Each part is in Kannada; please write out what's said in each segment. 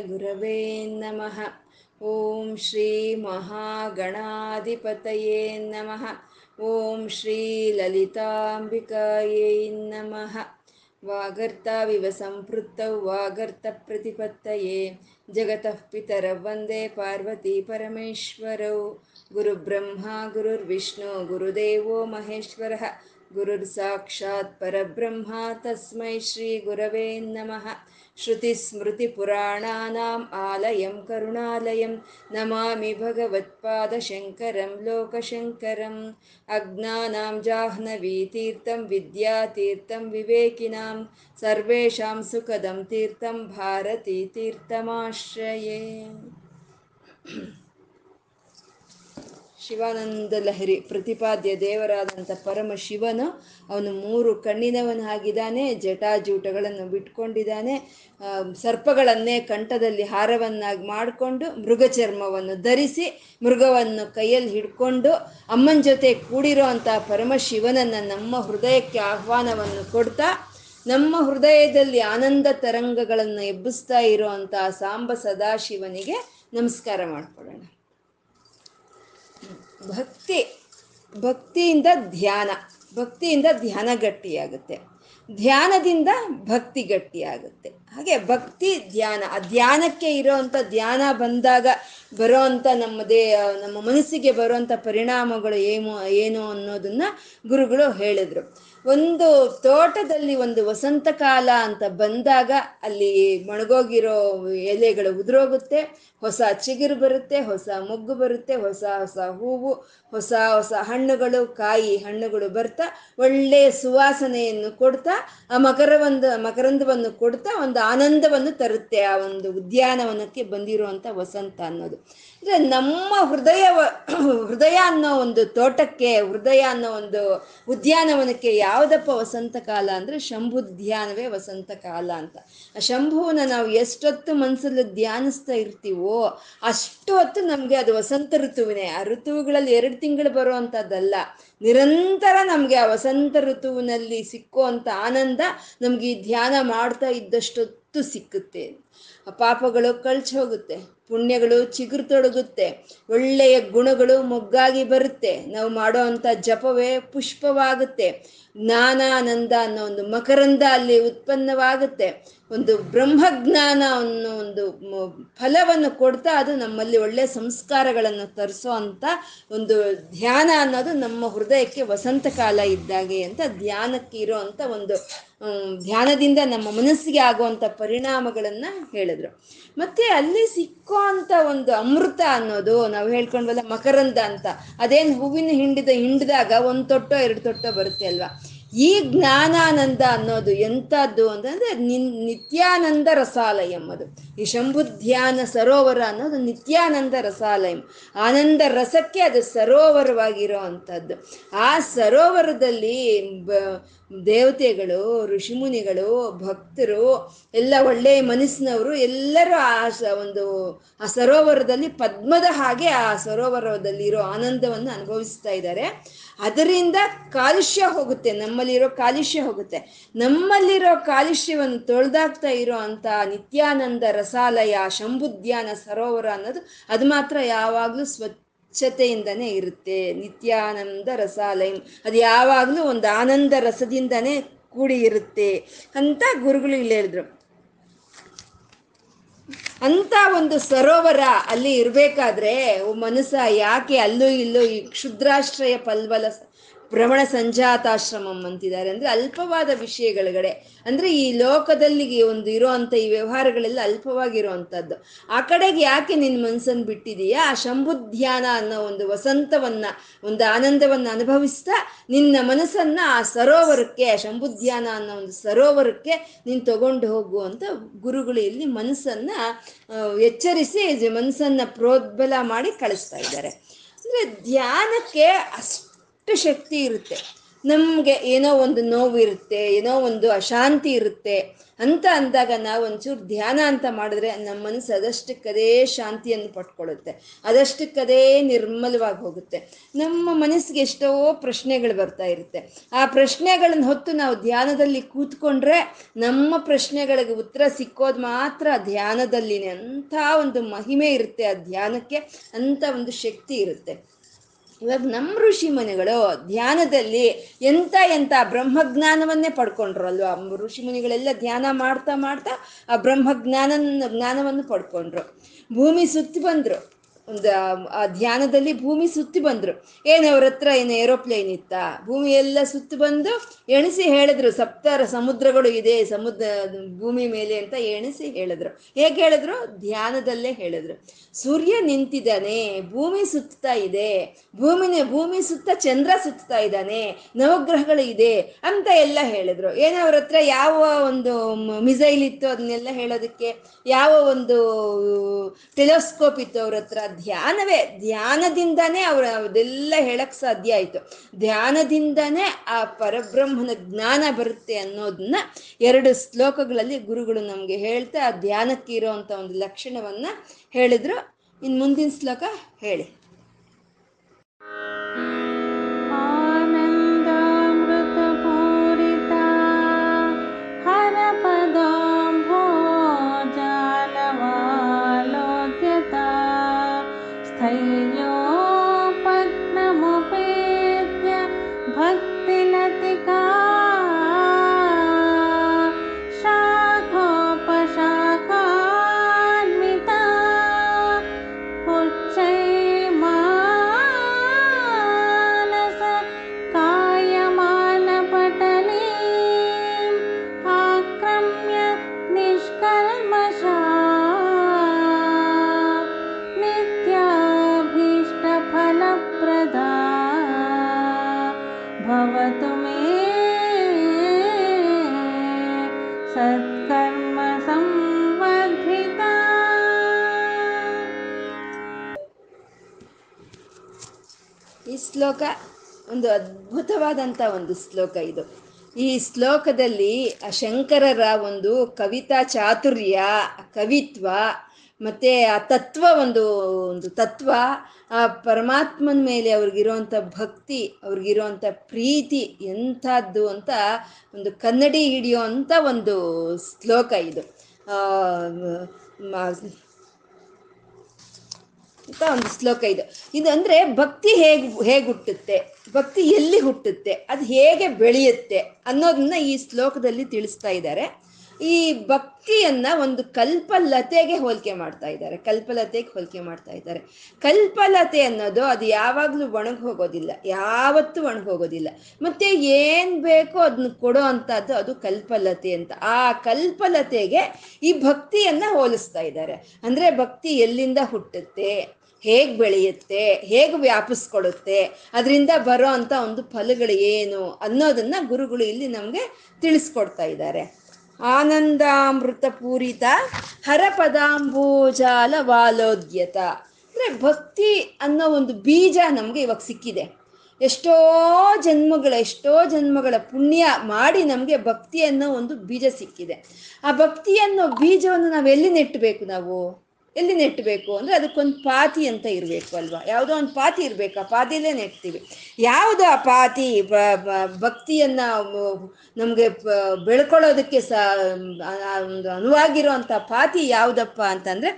ಶಿವಾಯ ಗುರವೇ ನಮಃ ಓಂ ಶ್ರೀ ಮಹಾಗಣಾಧಿಪತಯೇ ನಮಃ ಓಂ ಶ್ರೀ ಲಲಿತಾಂಬಿಕಾಯೈ ನಮಃ ವಾಗರ್ತಾವಿವ ಸಂಪೃತ್ತೌ ವಾಗರ್ತಪ್ರತಿಪತ್ತಯೇ ಜಗತಃ ಪಿತರೌ ವಂದೇ ಪಾರ್ವತಿ ಪರಮೇಶ್ವರೌ ಗುರುಬ್ರಹ್ಮ ಗುರುರ್ವಿಷ್ಣು ಗುರುದೇವೋ ಮಹೇಶ್ವರಃ ಗುರುರ್ श्रुतिस्मृतिपुराणानाम् आलयं करुणालयं नमामि भगवत्पादशङ्करं लोकशङ्करम् अज्ञानां जाह्नवीतीर्थं विद्यातीर्थं विवेकिनां सर्वेषां सुखदं तीर्थं भारती तीर्थमाश्रये ಶಿವಾನಂದ ಲಹರಿ ಪ್ರತಿಪಾದ್ಯ ದೇವರಾದಂಥ ಪರಮ ಶಿವನು ಅವನು ಮೂರು ಕಣ್ಣಿನವನಾಗಿದ್ದಾನೆ, ಜಟಾಜೂಟಗಳನ್ನು ಬಿಟ್ಕೊಂಡಿದ್ದಾನೆ ಸರ್ಪಗಳನ್ನೇ ಕಂಠದಲ್ಲಿ ಹಾರವನ್ನಾಗಿ ಮಾಡಿಕೊಂಡು ಮೃಗ ಚರ್ಮವನ್ನು ಧರಿಸಿ ಮೃಗವನ್ನು ಕೈಯಲ್ಲಿ ಹಿಡ್ಕೊಂಡು ಅಮ್ಮನ ಜೊತೆ ಕೂಡಿರೋ ಪರಮ ಶಿವನನ್ನು ನಮ್ಮ ಹೃದಯಕ್ಕೆ ಆಹ್ವಾನವನ್ನು ಕೊಡ್ತಾ, ನಮ್ಮ ಹೃದಯದಲ್ಲಿ ಆನಂದ ತರಂಗಗಳನ್ನು ಎಬ್ಬಿಸ್ತಾ ಇರೋವಂಥ ಸಾಂಬ ಸದಾಶಿವನಿಗೆ ನಮಸ್ಕಾರ ಮಾಡ್ಕೊಳ್ಳೋಣ. ಭಕ್ತಿ, ಭಕ್ತಿಯಿಂದ ಧ್ಯಾನ ಭಕ್ತಿಯಿಂದ ಧ್ಯಾನ ಗಟ್ಟಿಯಾಗುತ್ತೆ. ಧ್ಯಾನದಿಂದ ಭಕ್ತಿ ಗಟ್ಟಿಯಾಗುತ್ತೆ. ಹಾಗೆ ಭಕ್ತಿ ಧ್ಯಾನ, ಆ ಧ್ಯಾನಕ್ಕೆ ಇರೋವಂಥ ಧ್ಯಾನ ಬಂದಾಗ ಬರೋವಂಥ ನಮ್ಮದೇ, ನಮ್ಮ ಮನಸ್ಸಿಗೆ ಬರುವಂಥ ಪರಿಣಾಮಗಳು ಏನು ಏನು ಅನ್ನೋದನ್ನ ಗುರುಗಳು ಹೇಳಿದ್ರು. ಒಂದು ತೋಟದಲ್ಲಿ ಒಂದು ವಸಂತ ಕಾಲ ಅಂತ ಬಂದಾಗ ಅಲ್ಲಿ ಮಣಗೋಗಿರೋ ಎಲೆಗಳು ಉದುರೋಗುತ್ತೆ, ಹೊಸ ಚಿಗುರು ಬರುತ್ತೆ, ಹೊಸ ಮೊಗ್ಗು ಬರುತ್ತೆ, ಹೊಸ ಹೊಸ ಹೂವು, ಹೊಸ ಹೊಸ ಹಣ್ಣುಗಳು, ಕಾಯಿ ಹಣ್ಣುಗಳು ಬರ್ತಾ ಒಳ್ಳೆಯ ಸುವಾಸನೆಯನ್ನು ಕೊಡ್ತಾ, ಆ ಮಕರವೊಂದು, ಮಕರಂದವನ್ನು ಕೊಡ್ತಾ ಒಂದು ಆನಂದವನ್ನು ತರುತ್ತೆ, ಆ ಒಂದು ಉದ್ಯಾನವನಕ್ಕೆ ಬಂದಿರುವಂಥ ವಸಂತ ಅನ್ನೋದು. ಅಂದರೆ ನಮ್ಮ ಹೃದಯ ಹೃದಯ ಅನ್ನೋ ಒಂದು ತೋಟಕ್ಕೆ, ಹೃದಯ ಅನ್ನೋ ಒಂದು ಉದ್ಯಾನವನಕ್ಕೆ ಯಾವುದಪ್ಪ ವಸಂತ ಕಾಲ ಅಂದರೆ ಶಂಭು ಧ್ಯಾನವೇ ವಸಂತ ಕಾಲ ಅಂತ. ಆ ಶಂಭುವನ್ನ ನಾವು ಎಷ್ಟೊತ್ತು ಮನಸ್ಸಲ್ಲಿ ಧ್ಯಾನಿಸ್ತಾ ಇರ್ತೀವೋ ಅಷ್ಟು ಹೊತ್ತು ನಮಗೆ ಅದು ವಸಂತ ಋತುವಿನೇ. ಆ ಋತುಗಳಲ್ಲಿ ಎರಡು ತಿಂಗಳು ಬರುವಂಥದ್ದಲ್ಲ ನಿರಂತರ ನಮಗೆ ಆ ವಸಂತ ಋತುವಿನಲ್ಲಿ ಸಿಕ್ಕುವಂಥ ಆನಂದ ನಮ್ಗೆ ಈ ಧ್ಯಾನ ಮಾಡ್ತಾ ಇದ್ದಷ್ಟೊತ್ತು ಸಿಕ್ಕುತ್ತೆ. ಪಾಪಗಳು ಕಳ್ಚಿ ಹೋಗುತ್ತೆ. ಪುಣ್ಯಗಳು ಚಿಗುರು ತೊಡಗುತ್ತೆ ಒಳ್ಳೆಯ ಗುಣಗಳು ಮೊಗ್ಗಾಗಿ ಬರುತ್ತೆ. ನಾವು ಮಾಡೋ ಅಂಥ ಜಪವೇ ಪುಷ್ಪವಾಗುತ್ತೆ. ಜ್ಞಾನಾನಂದ ಅನ್ನೋ ಒಂದು ಮಕರಂದ ಅಲ್ಲಿ ಉತ್ಪನ್ನವಾಗುತ್ತೆ. ಒಂದು ಬ್ರಹ್ಮಜ್ಞಾನ ಅನ್ನೋ ಒಂದು ಫಲವನ್ನು ಕೊಡ್ತಾ ಅದು ನಮ್ಮಲ್ಲಿ ಒಳ್ಳೆಯ ಸಂಸ್ಕಾರಗಳನ್ನು ತರಿಸೋ ಅಂತ ಒಂದು ಧ್ಯಾನ ಅನ್ನೋದು ನಮ್ಮ ಹೃದಯಕ್ಕೆ ವಸಂತ ಕಾಲ ಇದ್ದಾಗೆ ಅಂತ ಧ್ಯಾನಕ್ಕೆ ಇರೋ ಅಂತ ಒಂದು ಧ್ಯಾನದಿಂದ ನಮ್ಮ ಮನಸ್ಸಿಗೆ ಆಗುವಂಥ ಪರಿಣಾಮಗಳನ್ನು ಹೇಳಿದ್ರು. ಮತ್ತೆ ಅಲ್ಲಿ ಸಿಕ್ಕೋ ಅಂತ ಒಂದು ಅಮೃತ ಅನ್ನೋದು ನಾವು ಹೇಳ್ಕೊಂಡ್ವಲ್ಲ ಮಕರಂದ ಅಂತ. ಅದೇನ್ ಹೂವಿನ ಹಿಂಡಿದ ಹಿಂಡಿದಾಗ ಒಂದು ತೊಟ್ಟೋ, ಎರಡು ತೊಟ್ಟೋ ಬರುತ್ತೆ ಅಲ್ವಾ? ಈ ಜ್ಞಾನಾನಂದ ಅನ್ನೋದು ಎಂಥದ್ದು ಅಂತಂದ್ರೆ ನಿನ್ ನಿತ್ಯಾನಂದ ರಸಾಲಯಂ ಅದು. ಈ ಶಂಭುಧ್ಯಾನ ಸರೋವರ ಅನ್ನೋದು ನಿತ್ಯಾನಂದ ರಸಾಲಯಂ. ಆನಂದ ರಸಕ್ಕೆ ಅದು ಸರೋವರವಾಗಿರೋ ಅಂಥದ್ದು ಆ ಸರೋವರದಲ್ಲಿ ದೇವತೆಗಳು, ಋಷಿಮುನಿಗಳು, ಭಕ್ತರು, ಎಲ್ಲ ಒಳ್ಳೆಯ ಮನಸ್ಸಿನವರು ಎಲ್ಲರೂ ಆ ಒಂದು, ಆ ಸರೋವರದಲ್ಲಿ ಪದ್ಮದ ಹಾಗೆ ಆ ಸರೋವರದಲ್ಲಿ ಇರೋ ಆನಂದವನ್ನು ಅನುಭವಿಸ್ತಾ ಇದ್ದಾರೆ. ಅದರಿಂದ ಕಾಲುಷ್ಯ ಹೋಗುತ್ತೆ, ನಮ್ಮಲ್ಲಿರೋ ಕಾಲುಷ್ಯ ಹೋಗುತ್ತೆ. ನಮ್ಮಲ್ಲಿರೋ ಕಾಲುಷ್ಯವನ್ನು ತೊಳೆದಾಗ್ತಾ ಇರೋ ಅಂತ ನಿತ್ಯಾನಂದ ರಸಾಲಯ ಶಂಭುದ್ಯಾನ ಸರೋವರ ಅನ್ನೋದು ಅದು ಮಾತ್ರ ಯಾವಾಗಲೂ ಸ್ವಚ್ಛ ಸ್ವಚ್ಛತೆಯಿಂದನೇ ಇರುತ್ತೆ. ನಿತ್ಯಾನಂದ ರಸಾಲಯ, ಅದು ಯಾವಾಗಲೂ ಒಂದು ಆನಂದ ರಸದಿಂದನೇ ಕೂಡಿ ಇರುತ್ತೆ ಅಂತ ಗುರುಗಳು ಇಲ್ಲಿ ಹೇಳಿದ್ರು. ಅಂತ ಒಂದು ಸರೋವರ ಅಲ್ಲಿ ಇರಬೇಕಾದ್ರೆ ಮನಸ್ಸ ಯಾಕೆ ಅಲ್ಲೂ ಇಲ್ಲೂ ಈ ಕ್ಷುದ್ರಾಶ್ರಯ ಪಲ್ವಲ ಭ್ರಮಣ ಸಂಜಾತಾಶ್ರಮಂ ಅಂತಿದ್ದಾರೆ. ಅಂದ್ರೆ ಅಲ್ಪವಾದ ವಿಷಯಗಳಗಡೆ. ಅಂದ್ರೆ ಈ ಲೋಕದಲ್ಲಿ ಒಂದು ಇರುವಂತ ಈ ವ್ಯವಹಾರಗಳೆಲ್ಲ ಅಲ್ಪವಾಗಿರುವಂಥದ್ದು ಆ ಕಡೆಗೆ ಯಾಕೆ ನಿನ್ನ ಮನ್ಸನ್ನು ಬಿಟ್ಟಿದೀಯಾ? ಆ ಶಂಭುಧ್ಯಾನ ಅನ್ನೋ ಒಂದು ವಸಂತವನ್ನ, ಒಂದು ಆನಂದವನ್ನ ಅನುಭವಿಸ್ತಾ ನಿನ್ನ ಮನಸ್ಸನ್ನ ಆ ಸರೋವರಕ್ಕೆ ಶಂಭುಧ್ಯಾನ ಅನ್ನೋ ಒಂದು ಸರೋವರಕ್ಕೆ ನೀನು ತಗೊಂಡು ಹೋಗು ಅಂತ ಗುರುಗಳು ಇಲ್ಲಿ ಮನಸ್ಸನ್ನ ಎಚ್ಚರಿಸಿ ಮನಸ್ಸನ್ನ ಪ್ರೋದ್ಬಲ ಮಾಡಿ ಕಳಿಸ್ತಾ ಇದ್ದಾರೆ. ಅಂದ್ರೆ ಧ್ಯಾನಕ್ಕೆ ಅಷ್ಟು ಶಕ್ತಿ ಇರುತ್ತೆ. ನಮಗೆ ಏನೋ ಒಂದು ನೋವು ಇರುತ್ತೆ ಏನೋ ಒಂದು ಅಶಾಂತಿ ಇರುತ್ತೆ ಅಂತ ಅಂದಾಗ ನಾವು ಒಂಚೂರು ಧ್ಯಾನ ಅಂತ ಮಾಡಿದ್ರೆ ನಮ್ಮ ಮನಸ್ಸು ಅದಷ್ಟಕ್ಕದೇ ಶಾಂತಿಯನ್ನು ಪಟ್ಕೊಳ್ಳುತ್ತೆ ಅದಷ್ಟಕ್ಕದೇ ನಿರ್ಮಲವಾಗಿ ಹೋಗುತ್ತೆ. ನಮ್ಮ ಮನಸ್ಸಿಗೆ ಎಷ್ಟೋ ಪ್ರಶ್ನೆಗಳು ಬರ್ತಾ ಇರುತ್ತೆ. ಆ ಪ್ರಶ್ನೆಗಳನ್ನು ಹೊತ್ತು ನಾವು ಧ್ಯಾನದಲ್ಲಿ ಕೂತ್ಕೊಂಡ್ರೆ ನಮ್ಮ ಪ್ರಶ್ನೆಗಳಿಗೆ ಉತ್ತರ ಸಿಕ್ಕೋದು ಮಾತ್ರ ಧ್ಯಾನದಲ್ಲಿನೇ ಅಂಥ ಒಂದು ಮಹಿಮೆ ಇರುತ್ತೆ ಆ ಧ್ಯಾನಕ್ಕೆ ಅಂಥ ಒಂದು ಶಕ್ತಿ ಇರುತ್ತೆ. ಇವಾಗ ನಮ್ಮ ಋಷಿ ಮುನಿಗಳು ಧ್ಯಾನದಲ್ಲಿ ಎಂತ ಎಂತ ಬ್ರಹ್ಮಜ್ಞಾನವನ್ನೇ ಪಡ್ಕೊಂಡ್ರು ಅಲ್ವಾ ಋಷಿ ಮುನಿಗಳೆಲ್ಲ ಧ್ಯಾನ ಮಾಡ್ತಾ ಮಾಡ್ತಾ ಆ ಬ್ರಹ್ಮಜ್ಞಾನ ಜ್ಞಾನವನ್ನು ಪಡ್ಕೊಂಡ್ರು. ಭೂಮಿ ಸುತ್ತಿ ಬಂದ್ರು. ಒಂದು, ಆ ಧ್ಯಾನದಲ್ಲಿ ಭೂಮಿ ಸುತ್ತಿ ಬಂದ್ರು. ಏನು ಅವ್ರ ಹತ್ರ ಏನು ಏರೋಪ್ಲೇನ್ ಇತ್ತ? ಭೂಮಿ ಎಲ್ಲ ಸುತ್ತಿ ಬಂದು ಎಣಿಸಿ ಹೇಳಿದ್ರು, ಸಪ್ತರ ಸಮುದ್ರಗಳು ಇದೆ, ಸಮುದ್ರ, ಭೂಮಿ ಮೇಲೆ ಅಂತ ಎಣಿಸಿ ಹೇಳಿದ್ರು. ಹೇಗೆ ಹೇಳಿದ್ರು? ಧ್ಯಾನದಲ್ಲೇ ಹೇಳಿದ್ರು. ಸೂರ್ಯ ನಿಂತಿದ್ದಾನೆ, ಭೂಮಿ ಸುತ್ತಾ ಇದೆ, ಭೂಮಿನೇ, ಭೂಮಿ ಸುತ್ತ ಚಂದ್ರ ಸುತ್ತಾ ಇದ್ದಾನೆ, ನವಗ್ರಹಗಳು ಇದೆ ಅಂತ ಎಲ್ಲ ಹೇಳಿದ್ರು. ಏನೋ ಅವ್ರ ಹತ್ರ ಯಾವ ಒಂದು ಮಿಸೈಲ್ ಇತ್ತು ಅದನ್ನೆಲ್ಲ ಹೇಳೋದಕ್ಕೆ? ಯಾವ ಒಂದು ಟೆಲಿಸ್ಕೋಪ್ ಇತ್ತು ಅವ್ರ ಹತ್ರ ಧ್ಯಾನವೇ, ಧ್ಯಾನದಿಂದನೇ ಅವ್ರ ಅದೆಲ್ಲ ಹೇಳಕ್ ಸಾಧ್ಯ ಆಯ್ತು. ಧ್ಯಾನದಿಂದನೇ ಆ ಪರಬ್ರಹ್ಮನ ಜ್ಞಾನ ಬರುತ್ತೆ ಅನ್ನೋದನ್ನ ಎರಡು ಶ್ಲೋಕಗಳಲ್ಲಿ ಗುರುಗಳು ನಮಗೆ ಹೇಳ್ತಾ ಆ ಧ್ಯಾನಕ್ಕೆ ಇರೋವಂಥ ಒಂದು ಲಕ್ಷಣವನ್ನ ಹೇಳಿದ್ರು. ಇನ್ನು ಮುಂದಿನ ಶ್ಲೋಕ ಹೇಳಿ. ಈ ಶ್ಲೋಕ ಒಂದು ಅದ್ಭುತವಾದಂಥ ಒಂದು ಶ್ಲೋಕ ಇದು. ಈ ಶ್ಲೋಕದಲ್ಲಿ ಆ ಶಂಕರರ ಒಂದು ಕವಿತಾ ಚಾತುರ್ಯ, ಕವಿತ್ವ ಮತ್ತು ಆ ತತ್ವ ಒಂದು ಒಂದು ತತ್ವ, ಆ ಪರಮಾತ್ಮನ ಮೇಲೆ ಅವ್ರಿಗಿರೋಂಥ ಭಕ್ತಿ ಅವ್ರಿಗಿರೋಂಥ ಪ್ರೀತಿ ಎಂಥದ್ದು ಅಂತ ಒಂದು ಕನ್ನಡಿ ಹಿಡಿಯೋ ಅಂಥ ಒಂದು ಶ್ಲೋಕ ಇದು. ಅಂತ ಒಂದು ಶ್ಲೋಕ ಇದು. ಇದು ಅಂದ್ರೆ ಭಕ್ತಿ ಹೇಗೆ ಹೇಗೆ ಹುಟ್ಟುತ್ತೆ? ಭಕ್ತಿ ಎಲ್ಲಿ ಹುಟ್ಟುತ್ತೆ? ಅದು ಹೇಗೆ ಬೆಳೆಯುತ್ತೆ? ಅನ್ನೋದನ್ನ ಈ ಶ್ಲೋಕದಲ್ಲಿ ತಿಳಿಸ್ತಾ ಇದ್ದಾರೆ. ಈ ಭಕ್ತಿಯನ್ನ ಒಂದು ಕಲ್ಪಲತೆಗೆ ಹೋಲಿಕೆ ಮಾಡ್ತಾ ಇದ್ದಾರೆ. ಕಲ್ಪಲತೆಗೆ ಹೋಲಿಕೆ ಮಾಡ್ತಾ ಇದ್ದಾರೆ. ಕಲ್ಪಲತೆ ಅನ್ನೋದು ಅದು ಯಾವಾಗಲೂ ಒಣಗಿ ಹೋಗೋದಿಲ್ಲ. ಯಾವತ್ತೂ ಒಣಗಿ ಹೋಗೋದಿಲ್ಲ. ಮತ್ತೆ ಏನ್ ಬೇಕೋ ಅದನ್ನ ಕೊಡೋ ಅಂತದ್ದು ಅದು ಕಲ್ಪಲತೆ ಅಂತ. ಆ ಕಲ್ಪಲತೆಗೆ ಈ ಭಕ್ತಿಯನ್ನ ಹೋಲಿಸ್ತಾ ಇದ್ದಾರೆ. ಅಂದ್ರೆ ಭಕ್ತಿ ಎಲ್ಲಿಂದ ಹುಟ್ಟುತ್ತೆ? ಹೇಗೆ ಬೆಳೆಯುತ್ತೆ, ಹೇಗೆ ವ್ಯಾಪಿಸ್ಕೊಳ್ಳುತ್ತೆ, ಅದರಿಂದ ಬರೋ ಅಂಥ ಒಂದು ಫಲಗಳು ಏನು ಅನ್ನೋದನ್ನ ಗುರುಗಳು ಇಲ್ಲಿ ನಮಗೆ ತಿಳಿಸ್ಕೊಡ್ತಾ ಇದ್ದಾರೆ. ಆನಂದಾಮೃತ ಪೂರಿತ ಹರಪದಾಂಬೂಜಾಲ ವಾಲೋದ್ಯತ ಅಂದರೆ ಭಕ್ತಿ ಅನ್ನೋ ಒಂದು ಬೀಜ ನಮಗೆ ಇವಾಗ ಸಿಕ್ಕಿದೆ. ಎಷ್ಟೋ ಜನ್ಮಗಳ ಎಷ್ಟೋ ಜನ್ಮಗಳ ಪುಣ್ಯ ಮಾಡಿ ನಮಗೆ ಭಕ್ತಿ ಅನ್ನೋ ಒಂದು ಬೀಜ ಸಿಕ್ಕಿದೆ. ಆ ಭಕ್ತಿ ಅನ್ನೋ ಬೀಜವನ್ನು ನಾವು ಎಲ್ಲಿ ನೆಟ್ಟಬೇಕು ನಾವು? ಎಲ್ಲಿ ನೆಟ್ಟಬೇಕು ಅಂದರೆ ಅದಕ್ಕೊಂದು ಪಾತಿ ಅಂತ ಇರಬೇಕು ಅಲ್ವಾ? ಯಾವುದೋ ಒಂದು ಪಾತಿ ಇರಬೇಕು, ಆ ಪಾತಿಯಲ್ಲೇ ನೆಟ್ತೀವಿ. ಯಾವುದು ಆ ಪಾತಿ? ಭಕ್ತಿಯನ್ನ ನಮಗೆ ಬೆಳ್ಕೊಳ್ಳೋದಕ್ಕೆ ಸ ಒಂದು ಅನುವಾಗಿರುವಂಥ ಪಾತಿ ಯಾವುದಪ್ಪ ಅಂತಂದ್ರೆ,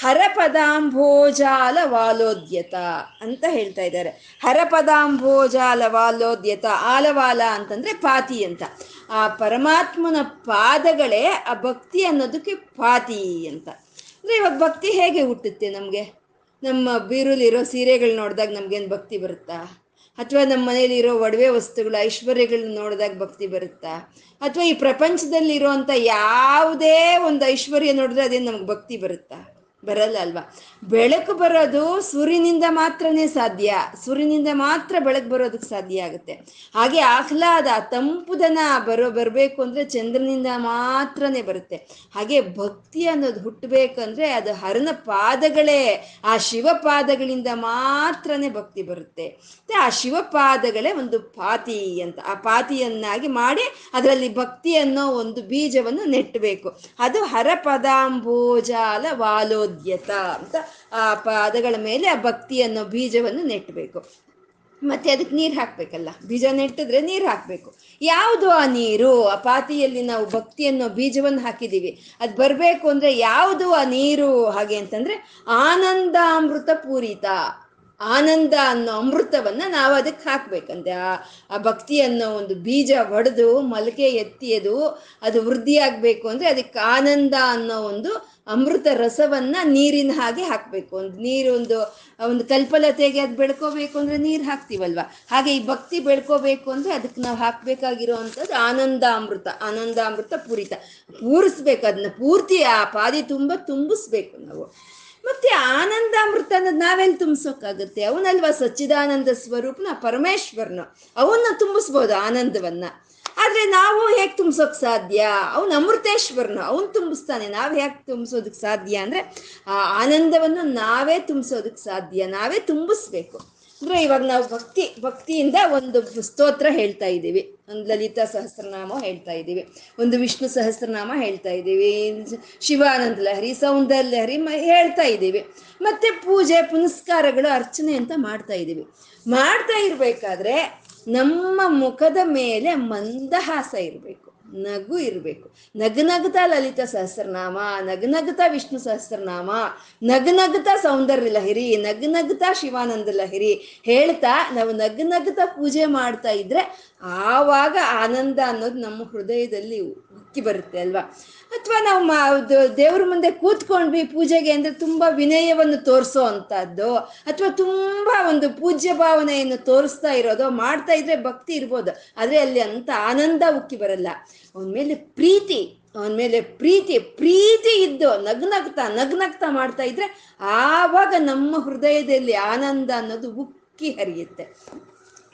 ಹರಪದಾಂಭೋಜಾಲ ವಾಲೋದ್ಯತ ಅಂತ ಹೇಳ್ತಾ ಇದ್ದಾರೆ. ಹರಪದಾಂಭೋಜಾಲ ವಾಲೋದ್ಯತ, ಆಲವಾಲ ಅಂತಂದ್ರೆ ಪಾತಿ ಅಂತ. ಆ ಪರಮಾತ್ಮನ ಪಾದಗಳೇ ಆ ಭಕ್ತಿ ಅನ್ನೋದಕ್ಕೆ ಪಾತಿ ಅಂತ. ಅಂದ್ರೆ ಇವಾಗ ಭಕ್ತಿ ಹೇಗೆ ಹುಟ್ಟುತ್ತೆ ನಮಗೆ? ನಮ್ಮ ಬೀರುಲಿರೋ ಸೀರೆಗಳು ನೋಡಿದಾಗ ನಮ್ಗೇನು ಭಕ್ತಿ ಬರುತ್ತಾ? ಅಥವಾ ನಮ್ಮ ಮನೇಲಿ ಇರೋ ಒಡವೆ ವಸ್ತುಗಳು ಐಶ್ವರ್ಯಗಳನ್ನ ನೋಡಿದಾಗ ಭಕ್ತಿ ಬರುತ್ತಾ? ಅಥವಾ ಈ ಪ್ರಪಂಚದಲ್ಲಿ ಇರೋಂಥ ಯಾವುದೇ ಒಂದು ಐಶ್ವರ್ಯ ನೋಡಿದ್ರೆ ಅದೇನು ನಮ್ಗೆ ಭಕ್ತಿ ಬರುತ್ತಾ? ಬರಲ್ಲ ಅಲ್ವಾ? ಬೆಳಕು ಬರೋದು ಸೂರ್ಯನಿಂದ ಮಾತ್ರನೇ ಸಾಧ್ಯ. ಸೂರ್ಯನಿಂದ ಮಾತ್ರ ಬೆಳಕು ಬರೋದಕ್ಕೆ ಸಾಧ್ಯ ಆಗುತ್ತೆ. ಹಾಗೆ ಆಹ್ಲಾದ ತಂಪುದನ ಬರೋ, ಬರಬೇಕು ಅಂದರೆ ಚಂದ್ರನಿಂದ ಮಾತ್ರನೇ ಬರುತ್ತೆ. ಹಾಗೆ ಭಕ್ತಿ ಅನ್ನೋದು ಹುಟ್ಟಬೇಕಂದ್ರೆ ಅದು ಹರನ ಪಾದಗಳೇ, ಆ ಶಿವಪಾದಗಳಿಂದ ಮಾತ್ರನೇ ಭಕ್ತಿ ಬರುತ್ತೆ. ಮತ್ತೆ ಆ ಶಿವಪಾದಗಳೇ ಒಂದು ಪಾತಿ ಅಂತ, ಆ ಪಾತಿಯನ್ನಾಗಿ ಮಾಡಿ ಅದರಲ್ಲಿ ಭಕ್ತಿ ಅನ್ನೋ ಒಂದು ಬೀಜವನ್ನು ನೆಟ್ಟಬೇಕು. ಅದು ಹರಪದಾಂಬೋಜಾಲ ವಾಲೋದ್ಯತ ಅಂತ ಆ ಪಾದಗಳ ಮೇಲೆ ಆ ಭಕ್ತಿ ಅನ್ನೋ ಬೀಜವನ್ನು ನೆಟ್ಟಬೇಕು. ಮತ್ತೆ ಅದಕ್ಕೆ ನೀರು ಹಾಕ್ಬೇಕಲ್ಲ? ಬೀಜ ನೆಟ್ಟಿದ್ರೆ ನೀರು ಹಾಕಬೇಕು. ಯಾವುದು ಆ ನೀರು? ಆ ಪಾತಿಯಲ್ಲಿ ನಾವು ಭಕ್ತಿ ಅನ್ನೋ ಬೀಜವನ್ನು ಹಾಕಿದ್ದೀವಿ. ಅದು ಬರಬೇಕು ಅಂದ್ರೆ ಯಾವುದು ಆ ನೀರು ಹಾಗೆ ಅಂತಂದ್ರೆ ಆನಂದಾಮೃತ ಪೂರಿತ ಆನಂದ ಅನ್ನೋ ಅಮೃತವನ್ನ ನಾವು ಅದಕ್ಕೆ ಹಾಕ್ಬೇಕಂತೆ. ಆ ಆ ಭಕ್ತಿ ಅನ್ನೋ ಒಂದು ಬೀಜ ಒಡೆದು ಮಲಕೆ ಎತ್ತಿಯದು ಅದು ವೃದ್ಧಿ ಆಗ್ಬೇಕು ಅಂದ್ರೆ ಅದಕ್ಕೆ ಆನಂದ ಅನ್ನೋ ಒಂದು ಅಮೃತ ರಸವನ್ನ ನೀರಿನ ಹಾಗೆ ಹಾಕ್ಬೇಕು. ಒಂದು ನೀರು ಒಂದು ಒಂದು ಕಲ್ಪಲತೆಗೆ ಅದು ಬೆಳ್ಕೋಬೇಕು ಅಂದ್ರೆ ನೀರು ಹಾಕ್ತೀವಲ್ವ? ಹಾಗೆ ಈ ಭಕ್ತಿ ಬೆಳ್ಕೋಬೇಕು ಅಂದ್ರೆ ಅದಕ್ಕೆ ನಾವು ಹಾಕ್ಬೇಕಾಗಿರೋ ಅಂಥದ್ದು ಆನಂದ ಅಮೃತ ಆನಂದ ಅಮೃತ ಪೂರಿತ. ಪೂರಿಸ್ಬೇಕು ಅದನ್ನ ಪೂರ್ತಿ ಆ ಪಾದಿ ತುಂಬ ತುಂಬಿಸ್ಬೇಕು ನಾವು. ಮತ್ತೆ ಆನಂದಾಮೃತ ಅನ್ನೋದು ನಾವೆಲ್ಲಿ ತುಂಬಿಸೋಕ್ಕಾಗುತ್ತೆ ಅವನಲ್ವಾ ಸಚ್ಚಿದಾನಂದ ಸ್ವರೂಪನ ಪರಮೇಶ್ವರನು? ಅವನ್ನ ತುಂಬಿಸ್ಬೋದು ಆನಂದವನ್ನ. ಆದ್ರೆ ನಾವು ಹೇಗೆ ತುಂಬಿಸೋಕ್ ಸಾಧ್ಯ? ಅವನು ಅಮೃತೇಶ್ವರನು, ಅವನು ತುಂಬಿಸ್ತಾನೆ. ನಾವು ಹೇಗೆ ತುಂಬಿಸೋದಕ್ಕೆ ಸಾಧ್ಯ ಅಂದ್ರೆ, ಆ ಆನಂದವನ್ನು ನಾವೇ ತುಂಬಿಸೋದಕ್ಕೆ ಸಾಧ್ಯ. ನಾವೇ ತುಂಬಿಸ್ಬೇಕು. ಅಂದ್ರೆ ಇವಾಗ ನಾವು ಭಕ್ತಿ, ಭಕ್ತಿಯಿಂದ ಒಂದು ಸ್ತೋತ್ರ ಹೇಳ್ತಾ ಇದ್ದೀವಿ. ಒಂದು ಲಲಿತಾ ಸಹಸ್ರನಾಮ ಹೇಳ್ತಾ ಇದ್ದೀವಿ. ಒಂದು ವಿಷ್ಣು ಸಹಸ್ರನಾಮ ಹೇಳ್ತಾ ಇದ್ದೀವಿ. ಶಿವಾನಂದ ಲಹರಿ, ಸೌಂದರ್ಯ ಲಹರಿ ಮ- ಹೇಳ್ತಾ ಇದ್ದೀವಿ. ಮತ್ತೆ ಪೂಜೆ, ಪುನಸ್ಕಾರಗಳು, ಅರ್ಚನೆ ಅಂತ ಮಾಡ್ತಾ ಇದ್ದೀವಿ. ಮಾಡ್ತಾ ಇರಬೇಕಾದ್ರೆ ನಮ್ಮ ಮುಖದ ಮೇಲೆ ಮಂದಹಾಸ ಇರಬೇಕು. ನಗು ಇರಬೇಕು. ನಗನಗ್ತಾ ಲಲಿತ ಸಹಸ್ರನಾಮ ನಗನಗ್ತಾ ವಿಷ್ಣು ಸಹಸ್ರನಾಮ ನಗನಗ್ತಾ ಸೌಂದರ್ಯ ಲಹರಿ ನಗನಗ್ತಾ ಶಿವಾನಂದ ಲಹರಿ ಹೇಳ್ತಾ ನಾವು ನಗನಗ್ತಾ ಪೂಜೆ ಮಾಡ್ತಾ ಇದ್ರೆ ಆವಾಗ ಆನಂದ ಅನ್ನೋದು ನಮ್ಮ ಹೃದಯದಲ್ಲಿ ಉಕ್ಕಿ ಬರುತ್ತೆ ಅಲ್ವಾ? ಅಥವಾ ನಾವು ಮಾ ದೇವ್ರ ಮುಂದೆ ಕೂತ್ಕೊಂಡ್ವಿ ಪೂಜೆಗೆ ಅಂದ್ರೆ ತುಂಬಾ ವಿನಯವನ್ನು ತೋರಿಸೋ ಅಂತದ್ದು ಅಥವಾ ತುಂಬಾ ಒಂದು ಪೂಜ್ಯ ಭಾವನೆಯನ್ನು ತೋರಿಸ್ತಾ ಇರೋದು, ಮಾಡ್ತಾ ಇದ್ರೆ ಭಕ್ತಿ ಇರ್ಬೋದು, ಆದ್ರೆ ಅಲ್ಲಿ ಅಂತ ಆನಂದ ಉಕ್ಕಿ ಬರಲ್ಲ. ಅವನ ಮೇಲೆ ಪ್ರೀತಿ, ಅವನ ಮೇಲೆ ಪ್ರೀತಿ ಪ್ರೀತಿ ಇದ್ದು ನಗ್ನಗ್ತಾ ನಗ್ನಗ್ತಾ ಮಾಡ್ತಾ ಇದ್ರೆ ಆವಾಗ ನಮ್ಮ ಹೃದಯದಲ್ಲಿ ಆನಂದ ಅನ್ನೋದು ಉಕ್ಕಿ ಹರಿಯುತ್ತೆ.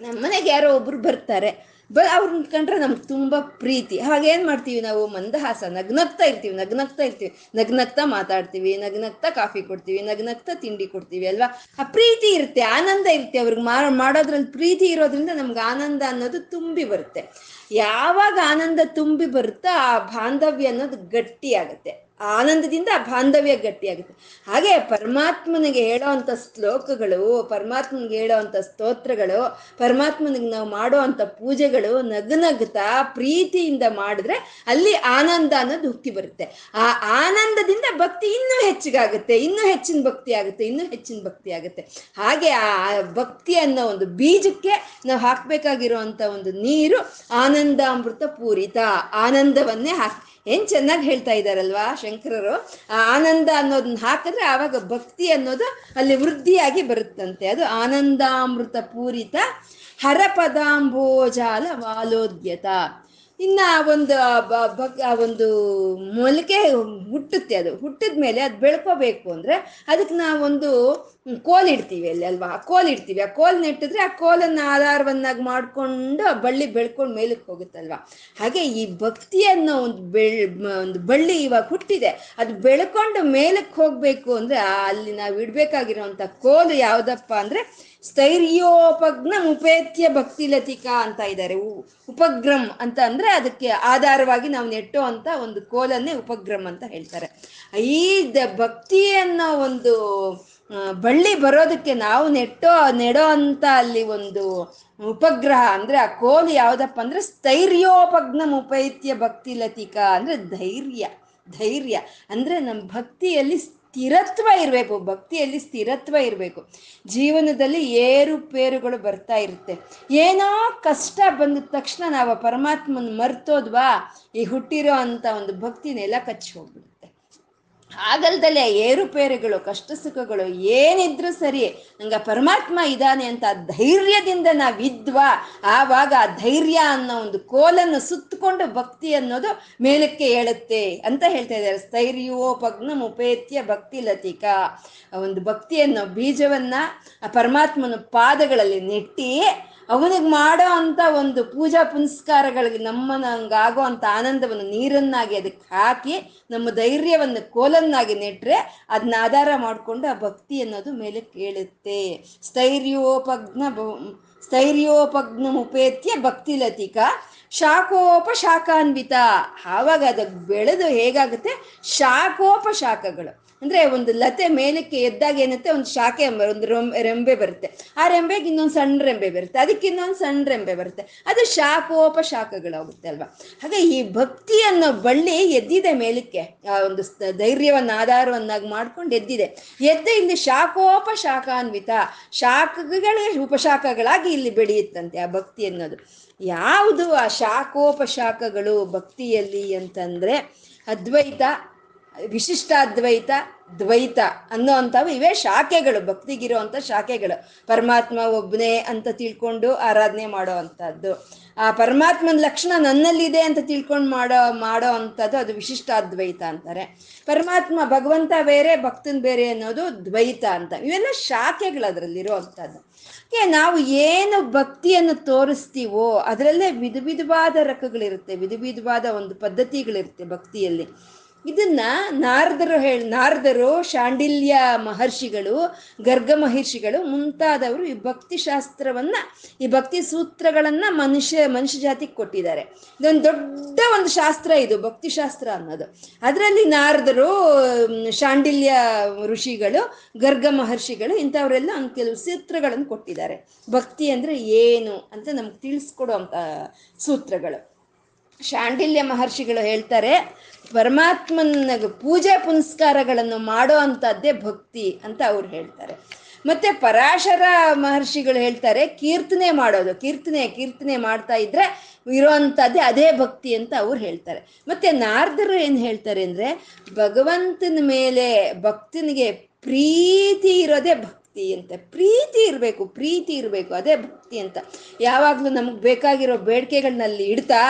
ನಮ್ಮ ಮನೆಗೆ ಯಾರೋ ಒಬ್ರು ಬರ್ತಾರೆ. ಬ ಅವ್ರನ್ನ ಕಂಡ್ರೆ ನಮ್ಗೆ ತುಂಬ ಪ್ರೀತಿ. ಹಾಗೇನು ಮಾಡ್ತೀವಿ ನಾವು? ಮಂದಹಾಸ. ನಗ್ನಗ್ತಾ ಇರ್ತೀವಿ ನಗ್ನಗ್ತಾ ಇರ್ತೀವಿ. ನಗ್ನಗ್ತಾ ಮಾತಾಡ್ತೀವಿ, ನಗ್ನಗ್ತಾ ಕಾಫಿ ಕೊಡ್ತೀವಿ, ನಗ್ನಗ್ತಾ ತಿಂಡಿ ಕೊಡ್ತೀವಿ ಅಲ್ವಾ? ಆ ಪ್ರೀತಿ ಇರುತ್ತೆ, ಆನಂದ ಇರುತ್ತೆ ಅವ್ರಿಗೆ. ಮಾಡೋದ್ರಲ್ಲಿ ಪ್ರೀತಿ ಇರೋದ್ರಿಂದ ನಮ್ಗೆ ಆನಂದ ಅನ್ನೋದು ತುಂಬಿ ಬರುತ್ತೆ. ಯಾವಾಗ ಆನಂದ ತುಂಬಿ ಬರುತ್ತೋ ಆ ಬಾಂಧವ್ಯ ಅನ್ನೋದು ಗಟ್ಟಿ ಆಗುತ್ತೆ ಆನಂದದಿಂದ ಬಾಂಧವ್ಯ ಗಟ್ಟಿಯಾಗುತ್ತೆ. ಹಾಗೆ ಪರಮಾತ್ಮನಿಗೆ ಹೇಳೋವಂಥ ಶ್ಲೋಕಗಳು, ಪರಮಾತ್ಮನಿಗೆ ಹೇಳೋವಂಥ ಸ್ತೋತ್ರಗಳು, ಪರಮಾತ್ಮನಿಗೆ ನಾವು ಮಾಡೋ ಅಂಥ ಪೂಜೆಗಳು ನಗನಗ್ತಾ ಪ್ರೀತಿಯಿಂದ ಮಾಡಿದ್ರೆ ಅಲ್ಲಿ ಆನಂದ ಅನ್ನೋದು ಹುಕ್ಕಿ ಬರುತ್ತೆ. ಆ ಆನಂದದಿಂದ ಭಕ್ತಿ ಇನ್ನೂ ಹೆಚ್ಚಿಗಾಗುತ್ತೆ, ಇನ್ನೂ ಹೆಚ್ಚಿನ ಭಕ್ತಿ ಆಗುತ್ತೆ, ಇನ್ನೂ ಹೆಚ್ಚಿನ ಭಕ್ತಿ ಆಗುತ್ತೆ. ಹಾಗೆ ಆ ಭಕ್ತಿ ಅನ್ನೋ ಒಂದು ಬೀಜಕ್ಕೆ ನಾವು ಹಾಕ್ಬೇಕಾಗಿರುವಂತ ಒಂದು ನೀರು ಆನಂದಾಮೃತ ಪೂರಿತ, ಆನಂದವನ್ನೇ ಹಾಕಿ ಏನ್ ಚೆನ್ನಾಗಿ ಹೇಳ್ತಾ ಇದ್ದಾರಲ್ವಾ ಶಂಕರರು? ಆ ಆನಂದ ಅನ್ನೋದನ್ನ ಹಾಕಿದ್ರೆ ಆವಾಗ ಭಕ್ತಿ ಅನ್ನೋದು ಅಲ್ಲಿ ವೃದ್ಧಿಯಾಗಿ ಬರುತ್ತಂತೆ. ಅದು ಆನಂದಾಮೃತ ಪೂರಿತ ಹರಪದಾಂಬೋಜಾಲ ವಾಲೋದ್ಯತ ಇನ್ನ ಒಂದು, ಆ ಒಂದು ಮೊಲಕೆ ಹುಟ್ಟುತ್ತೆ ಅದು. ಹುಟ್ಟಿದ ಮೇಲೆ ಅದು ಬೆಳ್ಕೋಬೇಕು ಅಂದ್ರೆ ಅದಕ್ಕೆ ನಾವೊಂದು ಕೋಲ್ ಇಡ್ತೀವಿ ಅಲ್ಲಿ ಅಲ್ವಾ? ಆ ಕೋಲ್ ಇಡ್ತೀವಿ. ಆ ಕೋಲ್ ನೆಟ್ಟಿದ್ರೆ ಆ ಕೋಲನ್ನ ಆಧಾರವನ್ನಾಗಿ ಮಾಡ್ಕೊಂಡು ಆ ಬಳ್ಳಿ ಬೆಳ್ಕೊಂಡು ಮೇಲಕ್ಕೆ ಹೋಗುತ್ತಲ್ವಾ? ಹಾಗೆ ಈ ಭಕ್ತಿ ಅನ್ನೋ ಒಂದು ಬೆಳ್ ಒಂದು ಬಳ್ಳಿ ಇವಾಗ ಹುಟ್ಟಿದೆ. ಅದು ಬೆಳ್ಕೊಂಡು ಮೇಲಕ್ಕೆ ಹೋಗಬೇಕು ಅಂದ್ರೆ ಅಲ್ಲಿ ನಾವು ಇಡಬೇಕಾಗಿರೋವಂಥ ಕೋಲು ಯಾವುದಪ್ಪ ಅಂದ್ರೆ ಸ್ಥೈರ್ಯೋಪಗ್ನ ಉಪೇತ್ಯ ಭಕ್ತಿ ಲತಿಕಾ ಅಂತ ಇದ್ದಾರೆ. ಉಪಗ್ರಂ ಅಂತ ಅಂದ್ರೆ ಅದಕ್ಕೆ ಆಧಾರವಾಗಿ ನಾವು ನೆಟ್ಟೋ ಅಂತ ಒಂದು ಕೋಲನ್ನೇ ಉಪಗ್ರಮ್ ಅಂತ ಹೇಳ್ತಾರೆ. ಈ ಭಕ್ತಿ ಅನ್ನೋ ಒಂದು ಬಳ್ಳಿ ಬರೋದಕ್ಕೆ ನಾವು ನೆಟ್ಟೋ, ನೆಡೋ ಅಂತ ಅಲ್ಲಿ ಒಂದು ಉಪಗ್ರಹ ಅಂದ್ರೆ ಆ ಕೋಲು ಯಾವ್ದಪ್ಪ ಅಂದ್ರೆ ಸ್ಥೈರ್ಯೋಪಗ್ನ ಉಪೈತ್ಯ ಭಕ್ತಿ ಲತಿಕಾ ಅಂದ್ರೆ ಧೈರ್ಯ ಧೈರ್ಯ ಅಂದ್ರೆ ನಮ್ಮ ಭಕ್ತಿಯಲ್ಲಿ ಸ್ಥಿರತ್ವ ಇರಬೇಕು, ಭಕ್ತಿಯಲ್ಲಿ ಸ್ಥಿರತ್ವ ಇರಬೇಕು. ಜೀವನದಲ್ಲಿ ಏರುಪೇರುಗಳು ಬರ್ತಾ ಇರುತ್ತೆ. ಏನೋ ಕಷ್ಟ ಬಂದ ತಕ್ಷಣ ನಾವು ಪರಮಾತ್ಮನ ಮರ್ತೋದ್ವಾ, ಈ ಹುಟ್ಟಿರೋ ಅಂತ ಒಂದು ಭಕ್ತಿನೆಲ್ಲ ನೆಲ ಕಚ್ಚಿ ಹೋಗ್ಬಿಡುತ್ತೆ. ಆಗಲ್ದಲೆ ಏರುಪೇರುಗಳು ಕಷ್ಟ ಸುಖಗಳು ಏನಿದ್ರು ಸರಿ, ನಂಗೆ ಪರಮಾತ್ಮ ಇದ್ದಾನೆ ಅಂತ ಧೈರ್ಯದಿಂದ ನಾವಿದ್ವಾ ಆವಾಗ ಆ ಧೈರ್ಯ ಅನ್ನೋ ಒಂದು ಕೋಲನ್ನು ಸುತ್ತಕೊಂಡು ಭಕ್ತಿ ಅನ್ನೋದು ಮೇಲಕ್ಕೆ ಹೇಳುತ್ತೆ ಅಂತ ಹೇಳ್ತಾ ಇದ್ದಾರೆ. ಸ್ಥೈರ್ಯೋಪಗ್ನ ಉಪೇತ್ಯ ಭಕ್ತಿ ಲತಿಕಾ. ಒಂದು ಭಕ್ತಿ ಅನ್ನೋ ಬೀಜವನ್ನ ಆ ಪರಮಾತ್ಮನ ಪಾದಗಳಲ್ಲಿ ನೆಟ್ಟಿ ಅವನಿಗೆ ಮಾಡೋ ಅಂತ ಒಂದು ಪೂಜಾ ಪುನಸ್ಕಾರಗಳಿಗೆ ನಮ್ಮನಂಗಾಗೋ ಅಂತ ಆನಂದವನ್ನು ನೀರನ್ನಾಗಿ ಅದಕ್ಕೆ ಹಾಕಿ ನಮ್ಮ ಧೈರ್ಯವನ್ನು ಕೋಲನ್ನಾಗಿ ನೆಟ್ಟರೆ ಅದನ್ನ ಆಧಾರ ಮಾಡಿಕೊಂಡು ಆ ಭಕ್ತಿ ಅನ್ನೋದು ಮೇಲೆ ಕೇಳುತ್ತೆ. ಸ್ಥೈರ್ಯೋಪಗ್ನ ಸ್ಥೈರ್ಯೋಪಗ್ನ ಉಪೇತ್ಯ ಭಕ್ತಿ ಲತಿಕ, ಶಾಖೋಪ ಶಾಖಾನ್ವಿತ. ಆವಾಗ ಅದಕ್ಕೆ ಬೆಳೆದು ಹೇಗಾಗುತ್ತೆ? ಶಾಖೋಪ ಶಾಖಗಳು. ಅಂದ್ರೆ ಒಂದು ಲತೆ ಮೇಲಕ್ಕೆ ಎದ್ದಾಗ ಏನತ್ತೆ ಒಂದು ಶಾಖೆ ಒಂದು ರೆಂಬೆ ಬರುತ್ತೆ. ಆ ರೆಂಬೆಗೆ ಇನ್ನೊಂದು ಸಣ್ಣ ರೆಂಬೆ ಬರುತ್ತೆ. ಅದಕ್ಕೆ ಇನ್ನೊಂದು ಸಣ್ಣ ರೆಂಬೆ ಬರುತ್ತೆ. ಅದು ಶಾಖೋಪ ಶಾಖಗಳಾಗುತ್ತೆ ಅಲ್ವಾ? ಹಾಗೆ ಈ ಭಕ್ತಿ ಅನ್ನೋ ಬಳ್ಳಿ ಎದ್ದಿದೆ ಮೇಲಕ್ಕೆ. ಆ ಒಂದು ಧೈರ್ಯವನ್ನ, ಆಧಾರವನ್ನಾಗಿ ಮಾಡ್ಕೊಂಡು ಎದ್ದಿದೆ. ಎದ್ದ ಇಲ್ಲಿ ಶಾಖೋಪಶಾಖಾನ್ವಿತ ಶಾಖಗಳೇ ಉಪಶಾಖಗಳಾಗಿ ಇಲ್ಲಿ ಬೆಳೆಯುತ್ತಂತೆ ಆ ಭಕ್ತಿ ಅನ್ನೋದು. ಯಾವುದು ಆ ಶಾಖೋಪಶಾಖಗಳು ಭಕ್ತಿಯಲ್ಲಿ ಅಂತಂದ್ರೆ ಅದ್ವೈತ ವಿಶಿಷ್ಟಾದ್ವೈತ, ದ್ವೈತ ಅನ್ನೋ ಅಂಥವು ಇವೇ ಶಾಖೆಗಳು ಭಕ್ತಿಗಿರೋ ಶಾಖೆಗಳು. ಪರಮಾತ್ಮ ಒಬ್ಬನೇ ಅಂತ ತಿಳ್ಕೊಂಡು ಆರಾಧನೆ ಮಾಡೋ ಅಂಥದ್ದು ಆ ಪರಮಾತ್ಮನ ಲಕ್ಷಣ ನನ್ನಲ್ಲಿದೆ ಅಂತ ತಿಳ್ಕೊಂಡು ಮಾಡೋ ಮಾಡೋ ಅಂಥದ್ದು ಅದು ವಿಶಿಷ್ಟಾದ್ವೈತ ಅಂತಾರೆ. ಪರಮಾತ್ಮ ಭಗವಂತ ಬೇರೆ, ಭಕ್ತನ ಬೇರೆ ಅನ್ನೋದು ದ್ವೈತ ಅಂತ. ಇವೆಲ್ಲ ಶಾಖೆಗಳು ಅದರಲ್ಲಿರೋ ಅಂಥದ್ದು ನಾವು ಏನು ಭಕ್ತಿಯನ್ನು ತೋರಿಸ್ತೀವೋ ಅದರಲ್ಲೇ ವಿಧ ವಿಧವಾದ ರಕಗಳಿರುತ್ತೆ, ವಿಧ ವಿಧವಾದ ಒಂದು ಪದ್ಧತಿಗಳಿರುತ್ತೆ ಭಕ್ತಿಯಲ್ಲಿ. ಇದನ್ನ ನಾರದರು ಹೇಳ, ನಾರದರು, ಶಾಂಡಿಲ್ಯ ಮಹರ್ಷಿಗಳು, ಗರ್ಗ ಮಹರ್ಷಿಗಳು ಮುಂತಾದವರು ಈ ಭಕ್ತಿ ಶಾಸ್ತ್ರವನ್ನ, ಈ ಭಕ್ತಿ ಸೂತ್ರಗಳನ್ನ ಮನುಷ್ಯ ಮನುಷ್ಯ ಜಾತಿಗೆ ಕೊಟ್ಟಿದ್ದಾರೆ. ಇದೊಂದು ದೊಡ್ಡ ಒಂದು ಶಾಸ್ತ್ರ ಇದು, ಭಕ್ತಿ ಶಾಸ್ತ್ರ ಅನ್ನೋದು. ಅದರಲ್ಲಿ ನಾರದರು ಶಾಂಡಿಲ್ಯ ಋಷಿಗಳು, ಗರ್ಗ ಮಹರ್ಷಿಗಳು ಇಂಥವರೆಲ್ಲ ಒಂದು ಕೆಲವು ಸೂತ್ರಗಳನ್ನು ಕೊಟ್ಟಿದ್ದಾರೆ. ಭಕ್ತಿ ಅಂದ್ರೆ ಏನು ಅಂತ ನಮ್ಗೆ ತಿಳಿಸ್ಕೊಡುವಂಥ ಸೂತ್ರಗಳು. ಶಾಂಡಿಲ್ಯ ಮಹರ್ಷಿಗಳು ಹೇಳ್ತಾರೆ ಪರಮಾತ್ಮನ ಪೂಜೆ ಪುನಸ್ಕಾರಗಳನ್ನು ಮಾಡೋ ಅಂಥದ್ದೇ ಭಕ್ತಿ ಅಂತ ಅವ್ರು ಹೇಳ್ತಾರೆ. ಮತ್ತೆ ಪರಾಶರ ಮಹರ್ಷಿಗಳು ಹೇಳ್ತಾರೆ, ಕೀರ್ತನೆ ಮಾಡೋದು, ಕೀರ್ತನೆ ಕೀರ್ತನೆ ಮಾಡ್ತಾ ಇದ್ರೆ ಇರೋವಂಥದ್ದೇ ಅದೇ ಭಕ್ತಿ ಅಂತ ಅವ್ರು ಹೇಳ್ತಾರೆ. ಮತ್ತೆ ನಾರದರು ಏನು ಹೇಳ್ತಾರೆ ಅಂದರೆ, ಭಗವಂತನ ಮೇಲೆ ಭಕ್ತನಿಗೆ ಪ್ರೀತಿ ಇರೋದೇ ಭಕ್ತಿ ಅಂತ, ಪ್ರೀತಿ ಇರಬೇಕು ಪ್ರೀತಿ ಇರಬೇಕು, ಅದೇ ಭಕ್ತಿ ಅಂತ. ಯಾವಾಗಲೂ ನಮಗೆ ಬೇಕಾಗಿರೋ ಬೇಡಿಕೆಗಳನ್ನಲ್ಲಿ ಇಡ್ತಾ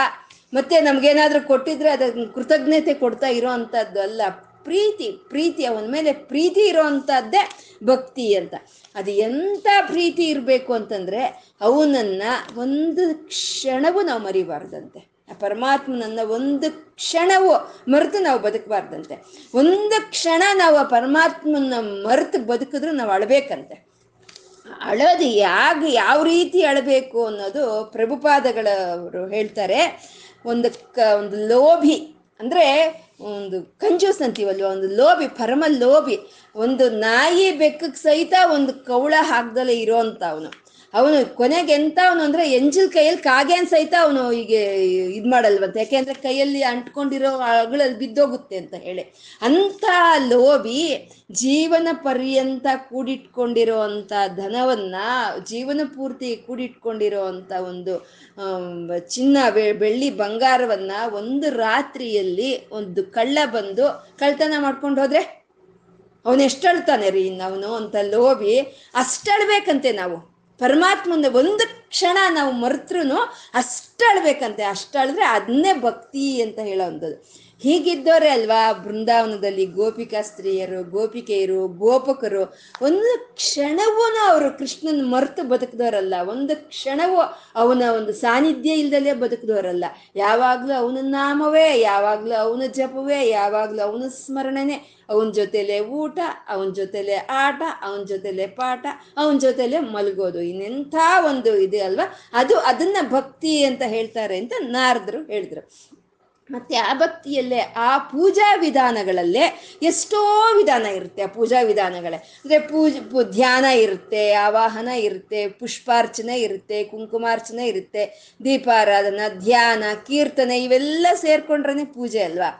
ಮತ್ತೆ ನಮ್ಗೇನಾದ್ರೂ ಕೊಟ್ಟಿದ್ರೆ ಅದಕ್ಕೆ ಕೃತಜ್ಞತೆ ಕೊಡ್ತಾ ಇರೋ ಅಲ್ಲ. ಪ್ರೀತಿ ಪ್ರೀತಿ, ಅವನ ಮೇಲೆ ಪ್ರೀತಿ ಇರೋ ಅಂಥದ್ದೇ ಭಕ್ತಿ ಅಂತ. ಅದು ಎಂಥ ಪ್ರೀತಿ ಇರಬೇಕು ಅಂತಂದ್ರೆ ಅವನನ್ನ ಒಂದು ಕ್ಷಣವೂ ನಾವು ಮರಿಬಾರ್ದಂತೆ. ಆ ಪರಮಾತ್ಮನನ್ನ ಒಂದು ಕ್ಷಣವು ಮರೆತು ನಾವು ಬದುಕಬಾರ್ದಂತೆ. ಒಂದು ಕ್ಷಣ ನಾವು ಆ ಪರಮಾತ್ಮನ ಮರೆತು ಬದುಕಿದ್ರು ನಾವು ಅಳಬೇಕಂತೆ. ಅಳೋದು ಯಾಗ ಯಾವ ರೀತಿ ಅಳಬೇಕು ಅನ್ನೋದು ಪ್ರಭುಪಾದಗಳವರು ಹೇಳ್ತಾರೆ. ಒಂದು ಕ, ಒಂದು ಲೋಭಿ, ಅಂದರೆ ಒಂದು ಕಂಜೂಸ್ ಅಂತೀವಲ್ವ, ಒಂದು ಲೋಭಿ ಪರಮ ಲೋಭಿ ಒಂದು ನಾಯಿ ಬೆಕ್ಕಕ್ಕೆ ಸಹಿತ ಒಂದು ಕವಳ ಹಾಕ್ದಲೇ ಇರೋ ಅಂತ ಅವನು ಕೊನೆಗೆ ಎಂತ ಅವನು ಅಂದ್ರೆ ಎಂಜಿಲ್ ಕೈಯಲ್ಲಿ ಕಾಗೆನ್ ಸಹಿತ ಅವನು ಹೀಗೆ ಇದ್ ಮಾಡಲ್ವಂತೆ. ಯಾಕೆಂದ್ರೆ ಕೈಯಲ್ಲಿ ಅಂಟ್ಕೊಂಡಿರೋ ಅಗಳಲ್ಲಿ ಬಿದ್ದೋಗುತ್ತೆ ಅಂತ ಹೇಳಿ. ಅಂತ ಲೋಬಿ ಜೀವನ ಪರ್ಯಂತ ಕೂಡಿಟ್ಕೊಂಡಿರೋ ಅಂತ ಧನವನ್ನ, ಜೀವನ ಪೂರ್ತಿ ಕೂಡಿಟ್ಕೊಂಡಿರೋ ಅಂತ ಒಂದು ಚಿನ್ನ ಬೆಳ್ಳಿ ಬಂಗಾರವನ್ನ ಒಂದು ರಾತ್ರಿಯಲ್ಲಿ ಒಂದು ಕಳ್ಳ ಬಂದು ಕಳ್ತನ ಮಾಡ್ಕೊಂಡು ಹೋದ್ರೆ? ಅವನು ಎಷ್ಟಳ್ತಾನೆ ರೀ ಅವನು ಅಂತ ಲೋಭಿ ಅಷ್ಟಳ್ಬೇಕಂತೆ ನಾವು. ಪರಮಾತ್ಮನ ಒಂದು ಕ್ಷಣ ನಾವು ಮರೆತ್ರು ಅಷ್ಟಳ್ಬೇಕಂತೆ. ಅಷ್ಟಳಿದ್ರೆ ಅದನ್ನೇ ಭಕ್ತಿ ಅಂತ ಹೇಳೋವಂಥದ್ದು ಹೀಗಿದ್ದವರೇ ಅಲ್ವಾ? ಬೃಂದಾವನದಲ್ಲಿ ಗೋಪಿಕಾ ಸ್ತ್ರೀಯರು, ಗೋಪಿಕೆಯರು, ಗೋಪಕರು, ಒಂದು ಕ್ಷಣವೂ ಅವರು ಕೃಷ್ಣನ ಮರೆತು ಬದುಕಿದವರಲ್ಲ. ಒಂದು ಕ್ಷಣವೂ ಅವನ ಒಂದು ಸಾನ್ನಿಧ್ಯ ಇಲ್ದಲೇ ಬದುಕಿದವರಲ್ಲ. ಯಾವಾಗಲೂ ಅವನ ನಾಮವೇ, ಯಾವಾಗಲೂ ಅವನ ಜಪವೇ, ಯಾವಾಗಲೂ ಅವನ ಸ್ಮರಣೆನೇ. ಅವನ ಜೊತೆಲೆ ಊಟ, ಅವನ ಜೊತೆಲೆ ಆಟ, ಅವನ ಜೊತೆಲೆ ಪಾಠ, ಅವನ ಜೊತೆಲೆ ಮಲಗೋದು. ಇನ್ನೆಂಥ ಒಂದು ಇದೆ ಅಲ್ವಾ? ಅದು ಅದನ್ನ ಭಕ್ತಿ ಅಂತ ಹೇಳ್ತಾರೆ ಅಂತ ನಾರದರು ಹೇಳಿದ್ರು. ಮತ್ತೆ ಆ ಭಕ್ತಿಯಲ್ಲೇ ಆ ಪೂಜಾ ವಿಧಾನಗಳಲ್ಲೇ ಎಷ್ಟೋ ವಿಧಾನ ಇರುತ್ತೆ ಆ ಪೂಜಾ ವಿಧಾನಗಳೇ. ಅಂದರೆ ಪೂಜ ಧ್ಯಾನ ಇರುತ್ತೆ, ಆವಾಹನ ಇರುತ್ತೆ, ಪುಷ್ಪಾರ್ಚನೆ ಇರುತ್ತೆ, ಕುಂಕುಮಾರ್ಚನೆ ಇರುತ್ತೆ, ದೀಪಾರಾಧನ, ಧ್ಯಾನ, ಕೀರ್ತನೆ ಇವೆಲ್ಲ ಸೇರ್ಕೊಂಡ್ರೇ ಪೂಜೆ ಅಲ್ವಾ?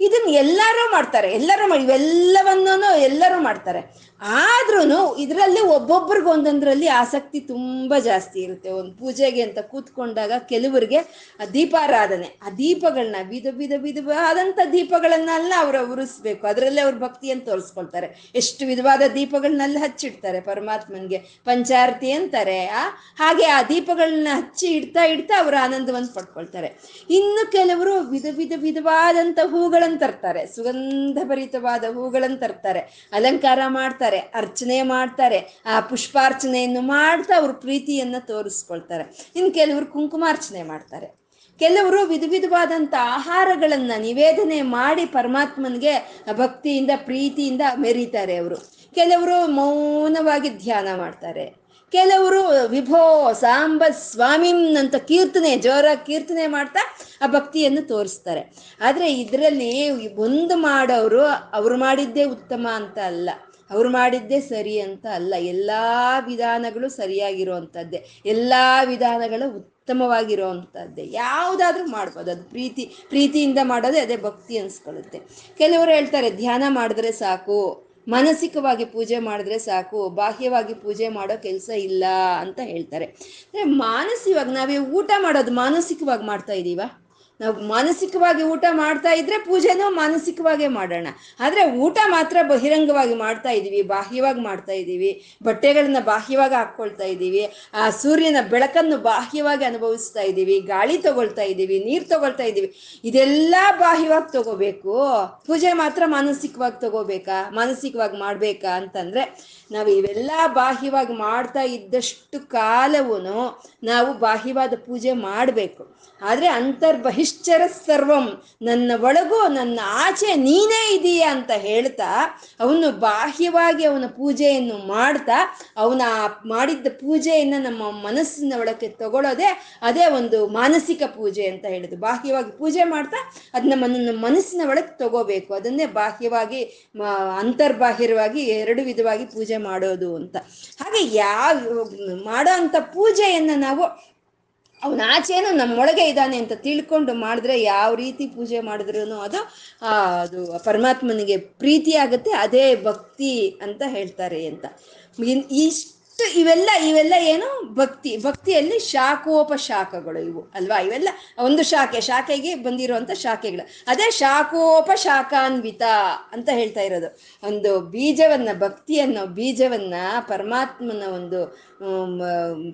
ಇದನ್ನ ಎಲ್ಲರೂ ಮಾಡ್ತಾರೆ, ಎಲ್ಲರೂ ಮಾಡಿ ಇವೆಲ್ಲವನ್ನೂ ಎಲ್ಲರೂ ಮಾಡ್ತಾರೆ. ಆದ್ರೂ ಇದರಲ್ಲಿ ಒಬ್ಬೊಬ್ರಿಗೆ ಒಂದೊಂದರಲ್ಲಿ ಆಸಕ್ತಿ ತುಂಬಾ ಜಾಸ್ತಿ ಇರುತ್ತೆ. ಒಂದು ಪೂಜೆಗೆ ಅಂತ ಕೂತ್ಕೊಂಡಾಗ ಕೆಲವರಿಗೆ ಆ ದೀಪಾರಾಧನೆ, ಆ ದೀಪಗಳನ್ನ ವಿಧ ವಿಧ ವಿಧವಾದಂಥ ದೀಪಗಳನ್ನೆಲ್ಲ ಅವರು ಉರಿಸ್ಬೇಕು. ಅದರಲ್ಲೇ ಅವ್ರ ಭಕ್ತಿಯನ್ನು ತೋರಿಸ್ಕೊಳ್ತಾರೆ. ಎಷ್ಟು ವಿಧವಾದ ದೀಪಗಳನ್ನೆಲ್ಲ ಹಚ್ಚಿಡ್ತಾರೆ. ಪರಮಾತ್ಮನ್ಗೆ ಪಂಚಾರತಿ ಅಂತಾರೆ, ಆ? ಹಾಗೆ ಆ ದೀಪಗಳನ್ನ ಹಚ್ಚಿ ಇಡ್ತಾ ಇಡ್ತಾ ಅವರು ಆನಂದವನ್ನು ಪಡ್ಕೊಳ್ತಾರೆ. ಇನ್ನು ಕೆಲವರು ವಿಧ ವಿಧ ವಿಧವಾದಂಥ ಹೂಗಳನ್ನು ತರ್ತಾರೆ. ಸುಗಂಧ ಭರಿತವಾದ ಹೂಗಳನ್ನು ತರ್ತಾರೆ. ಅಲಂಕಾರ ಮಾಡ್ತಾರೆ, ಅರ್ಚನೆ ಮಾಡ್ತಾರೆ, ಆ ಪುಷ್ಪಾರ್ಚನೆಯನ್ನು ಮಾಡ್ತಾ ಅವ್ರ ಪ್ರೀತಿಯನ್ನು ತೋರಿಸ್ಕೊಳ್ತಾರೆ. ಇನ್ನು ಕೆಲವರು ಕುಂಕುಮಾರ್ಚನೆ ಮಾಡ್ತಾರೆ. ಕೆಲವರು ವಿಧ ವಿಧವಾದಂಥ ಆಹಾರಗಳನ್ನು ನಿವೇದನೆ ಮಾಡಿ ಪರಮಾತ್ಮನಿಗೆ ಭಕ್ತಿಯಿಂದ, ಪ್ರೀತಿಯಿಂದ ಮೆರೀತಾರೆ ಅವರು. ಕೆಲವರು ಮೌನವಾಗಿ ಧ್ಯಾನ ಮಾಡ್ತಾರೆ. ಕೆಲವರು, ವಿಭೋ ಸಾಂಬ ಸ್ವಾಮಿಂ ಅಂತ ಕೀರ್ತನೆ, ಜೋರ ಕೀರ್ತನೆ ಮಾಡ್ತಾ ಆ ಭಕ್ತಿಯನ್ನು ತೋರಿಸ್ತಾರೆ. ಆದರೆ ಇದರಲ್ಲಿ ಒಂದು ಮಾಡೋರು, ಅವ್ರು ಮಾಡಿದ್ದೇ ಉತ್ತಮ ಅಂತ ಅಲ್ಲ. ಅವ್ರು ಮಾಡಿದ್ದೇ ಸರಿ ಅಂತ ಅಲ್ಲ. ಎಲ್ಲ ವಿಧಾನಗಳು ಸರಿಯಾಗಿರುವಂಥದ್ದೇ ಎಲ್ಲ ವಿಧಾನಗಳು ಉತ್ತಮವಾಗಿರುವಂಥದ್ದೇ ಯಾವುದಾದ್ರೂ ಮಾಡ್ಬೋದು. ಅದು ಪ್ರೀತಿ, ಪ್ರೀತಿಯಿಂದ ಮಾಡೋದೇ ಅದೇ ಭಕ್ತಿ ಅನ್ಸ್ಕೊಳ್ಳುತ್ತೆ. ಕೆಲವರು ಹೇಳ್ತಾರೆ, ಧ್ಯಾನ ಮಾಡಿದ್ರೆ ಸಾಕು. ಮಾನಸಿಕವಾಗಿ ಪೂಜೆ ಮಾಡಿದ್ರೆ ಸಾಕು, ಬಾಹ್ಯವಾಗಿ ಪೂಜೆ ಮಾಡೋ ಕೆಲಸ ಇಲ್ಲ ಅಂತ ಹೇಳ್ತಾರೆ. ಅಂದರೆ ಮಾನಸಿಕವಾಗಿ ನಾವೇ ಊಟ ಮಾಡೋದು ಮಾನಸಿಕವಾಗಿ ಮಾಡ್ತಾ ಇದ್ದೀವ ನಾವು ಮಾನಸಿಕವಾಗಿ ಊಟ ಮಾಡ್ತಾ ಇದ್ರೆ ಪೂಜೆನೂ ಮಾನಸಿಕವಾಗೇ ಮಾಡೋಣ. ಆದರೆ ಊಟ ಮಾತ್ರ ಬಹಿರಂಗವಾಗಿ ಮಾಡ್ತಾ ಇದ್ದೀವಿ ಬಾಹ್ಯವಾಗಿ ಮಾಡ್ತಾ ಇದ್ದೀವಿ ಬಟ್ಟೆಗಳನ್ನ ಬಾಹ್ಯವಾಗಿ ಹಾಕ್ಕೊಳ್ತಾ ಇದ್ದೀವಿ ಆ ಸೂರ್ಯನ ಬೆಳಕನ್ನು ಬಾಹ್ಯವಾಗಿ ಅನುಭವಿಸ್ತಾ ಇದ್ದೀವಿ ಗಾಳಿ ತಗೊಳ್ತಾ ಇದ್ದೀವಿ ನೀರು ತಗೊಳ್ತಾ ಇದ್ದೀವಿ ಇದೆಲ್ಲ ಬಾಹ್ಯವಾಗಿ ತಗೋಬೇಕು. ಪೂಜೆ ಮಾತ್ರ ಮಾನಸಿಕವಾಗಿ ತಗೋಬೇಕಾ, ಮಾನಸಿಕವಾಗಿ ಮಾಡಬೇಕಾ ಅಂತಂದ್ರೆ ನಾವು ಇವೆಲ್ಲ ಬಾಹ್ಯವಾಗಿ ಮಾಡ್ತಾ ಇದ್ದಷ್ಟು ಕಾಲವೂ ನಾವು ಬಾಹ್ಯವಾದ ಪೂಜೆ ಮಾಡಬೇಕು. ಆದರೆ ಅಂತರ್ಬಹಿಶ್ಚರ ಸರ್ವಂ, ನನ್ನ ಒಳಗೂ, ನನ್ನ ಆಚೆ ನೀನೇ ಇದೀಯಾ ಅಂತ ಹೇಳ್ತಾ, ಅವನು ಬಾಹ್ಯವಾಗಿ ಅವನ ಪೂಜೆಯನ್ನು ಮಾಡ್ತಾ, ಅವನ ಮಾಡಿದ್ದ ಪೂಜೆಯನ್ನು ನಮ್ಮ ಮನಸ್ಸಿನ ಒಳಕ್ಕೆ ತಗೊಳ್ಳೋದೆ ಅದೇ ಒಂದು ಮಾನಸಿಕ ಪೂಜೆ ಅಂತ ಹೇಳಿದ್ರು. ಬಾಹ್ಯವಾಗಿ ಪೂಜೆ ಮಾಡ್ತಾ, ಅದು ನಮ್ಮ ಮನಸ್ಸಿನ ಒಳಗೆ ತಗೋಬೇಕು. ಅದನ್ನೇ ಬಾಹ್ಯವಾಗಿ ಅಂತರ್ಬಾಹ್ಯವಾಗಿ ಎರಡು ವಿಧವಾಗಿ ಪೂಜೆ ಮಾಡೋದು ಅಂತ. ಹಾಗೆ ಯಾವ, ಮಾಡೋ ಅಂಥ ಪೂಜೆಯನ್ನು ನಾವು ಅವನ ಆಚೆನೂ ನಮ್ಮೊಳಗೆ ಇದ್ದಾನೆ ಅಂತ ತಿಳ್ಕೊಂಡು ಮಾಡಿದ್ರೆ ಯಾವ ರೀತಿ ಪೂಜೆ ಮಾಡಿದ್ರೂ ಅದು ಅದು ಪರಮಾತ್ಮನಿಗೆ ಪ್ರೀತಿ ಆಗುತ್ತೆ ಅದೇ ಭಕ್ತಿ ಅಂತ ಹೇಳ್ತಾರೆ ಅಂತ. ಇಷ್ಟು ಇವೆಲ್ಲ ಇವೆಲ್ಲ ಏನು? ಭಕ್ತಿ, ಭಕ್ತಿಯಲ್ಲಿ ಶಾಖೋಪಶಾಖಗಳು ಇವು ಅಲ್ವಾ? ಇವೆಲ್ಲ ಒಂದು ಶಾಖೆ, ಶಾಖೆಗೆ ಬಂದಿರುವಂಥ ಶಾಖೆಗಳು. ಅದೇ ಶಾಖೋಪಶಾಖಾನ್ವಿತ ಅಂತ ಹೇಳ್ತಾ ಇರೋದು. ಒಂದು ಬೀಜವನ್ನ, ಭಕ್ತಿಯನ್ನು, ಬೀಜವನ್ನ ಪರಮಾತ್ಮನ ಒಂದು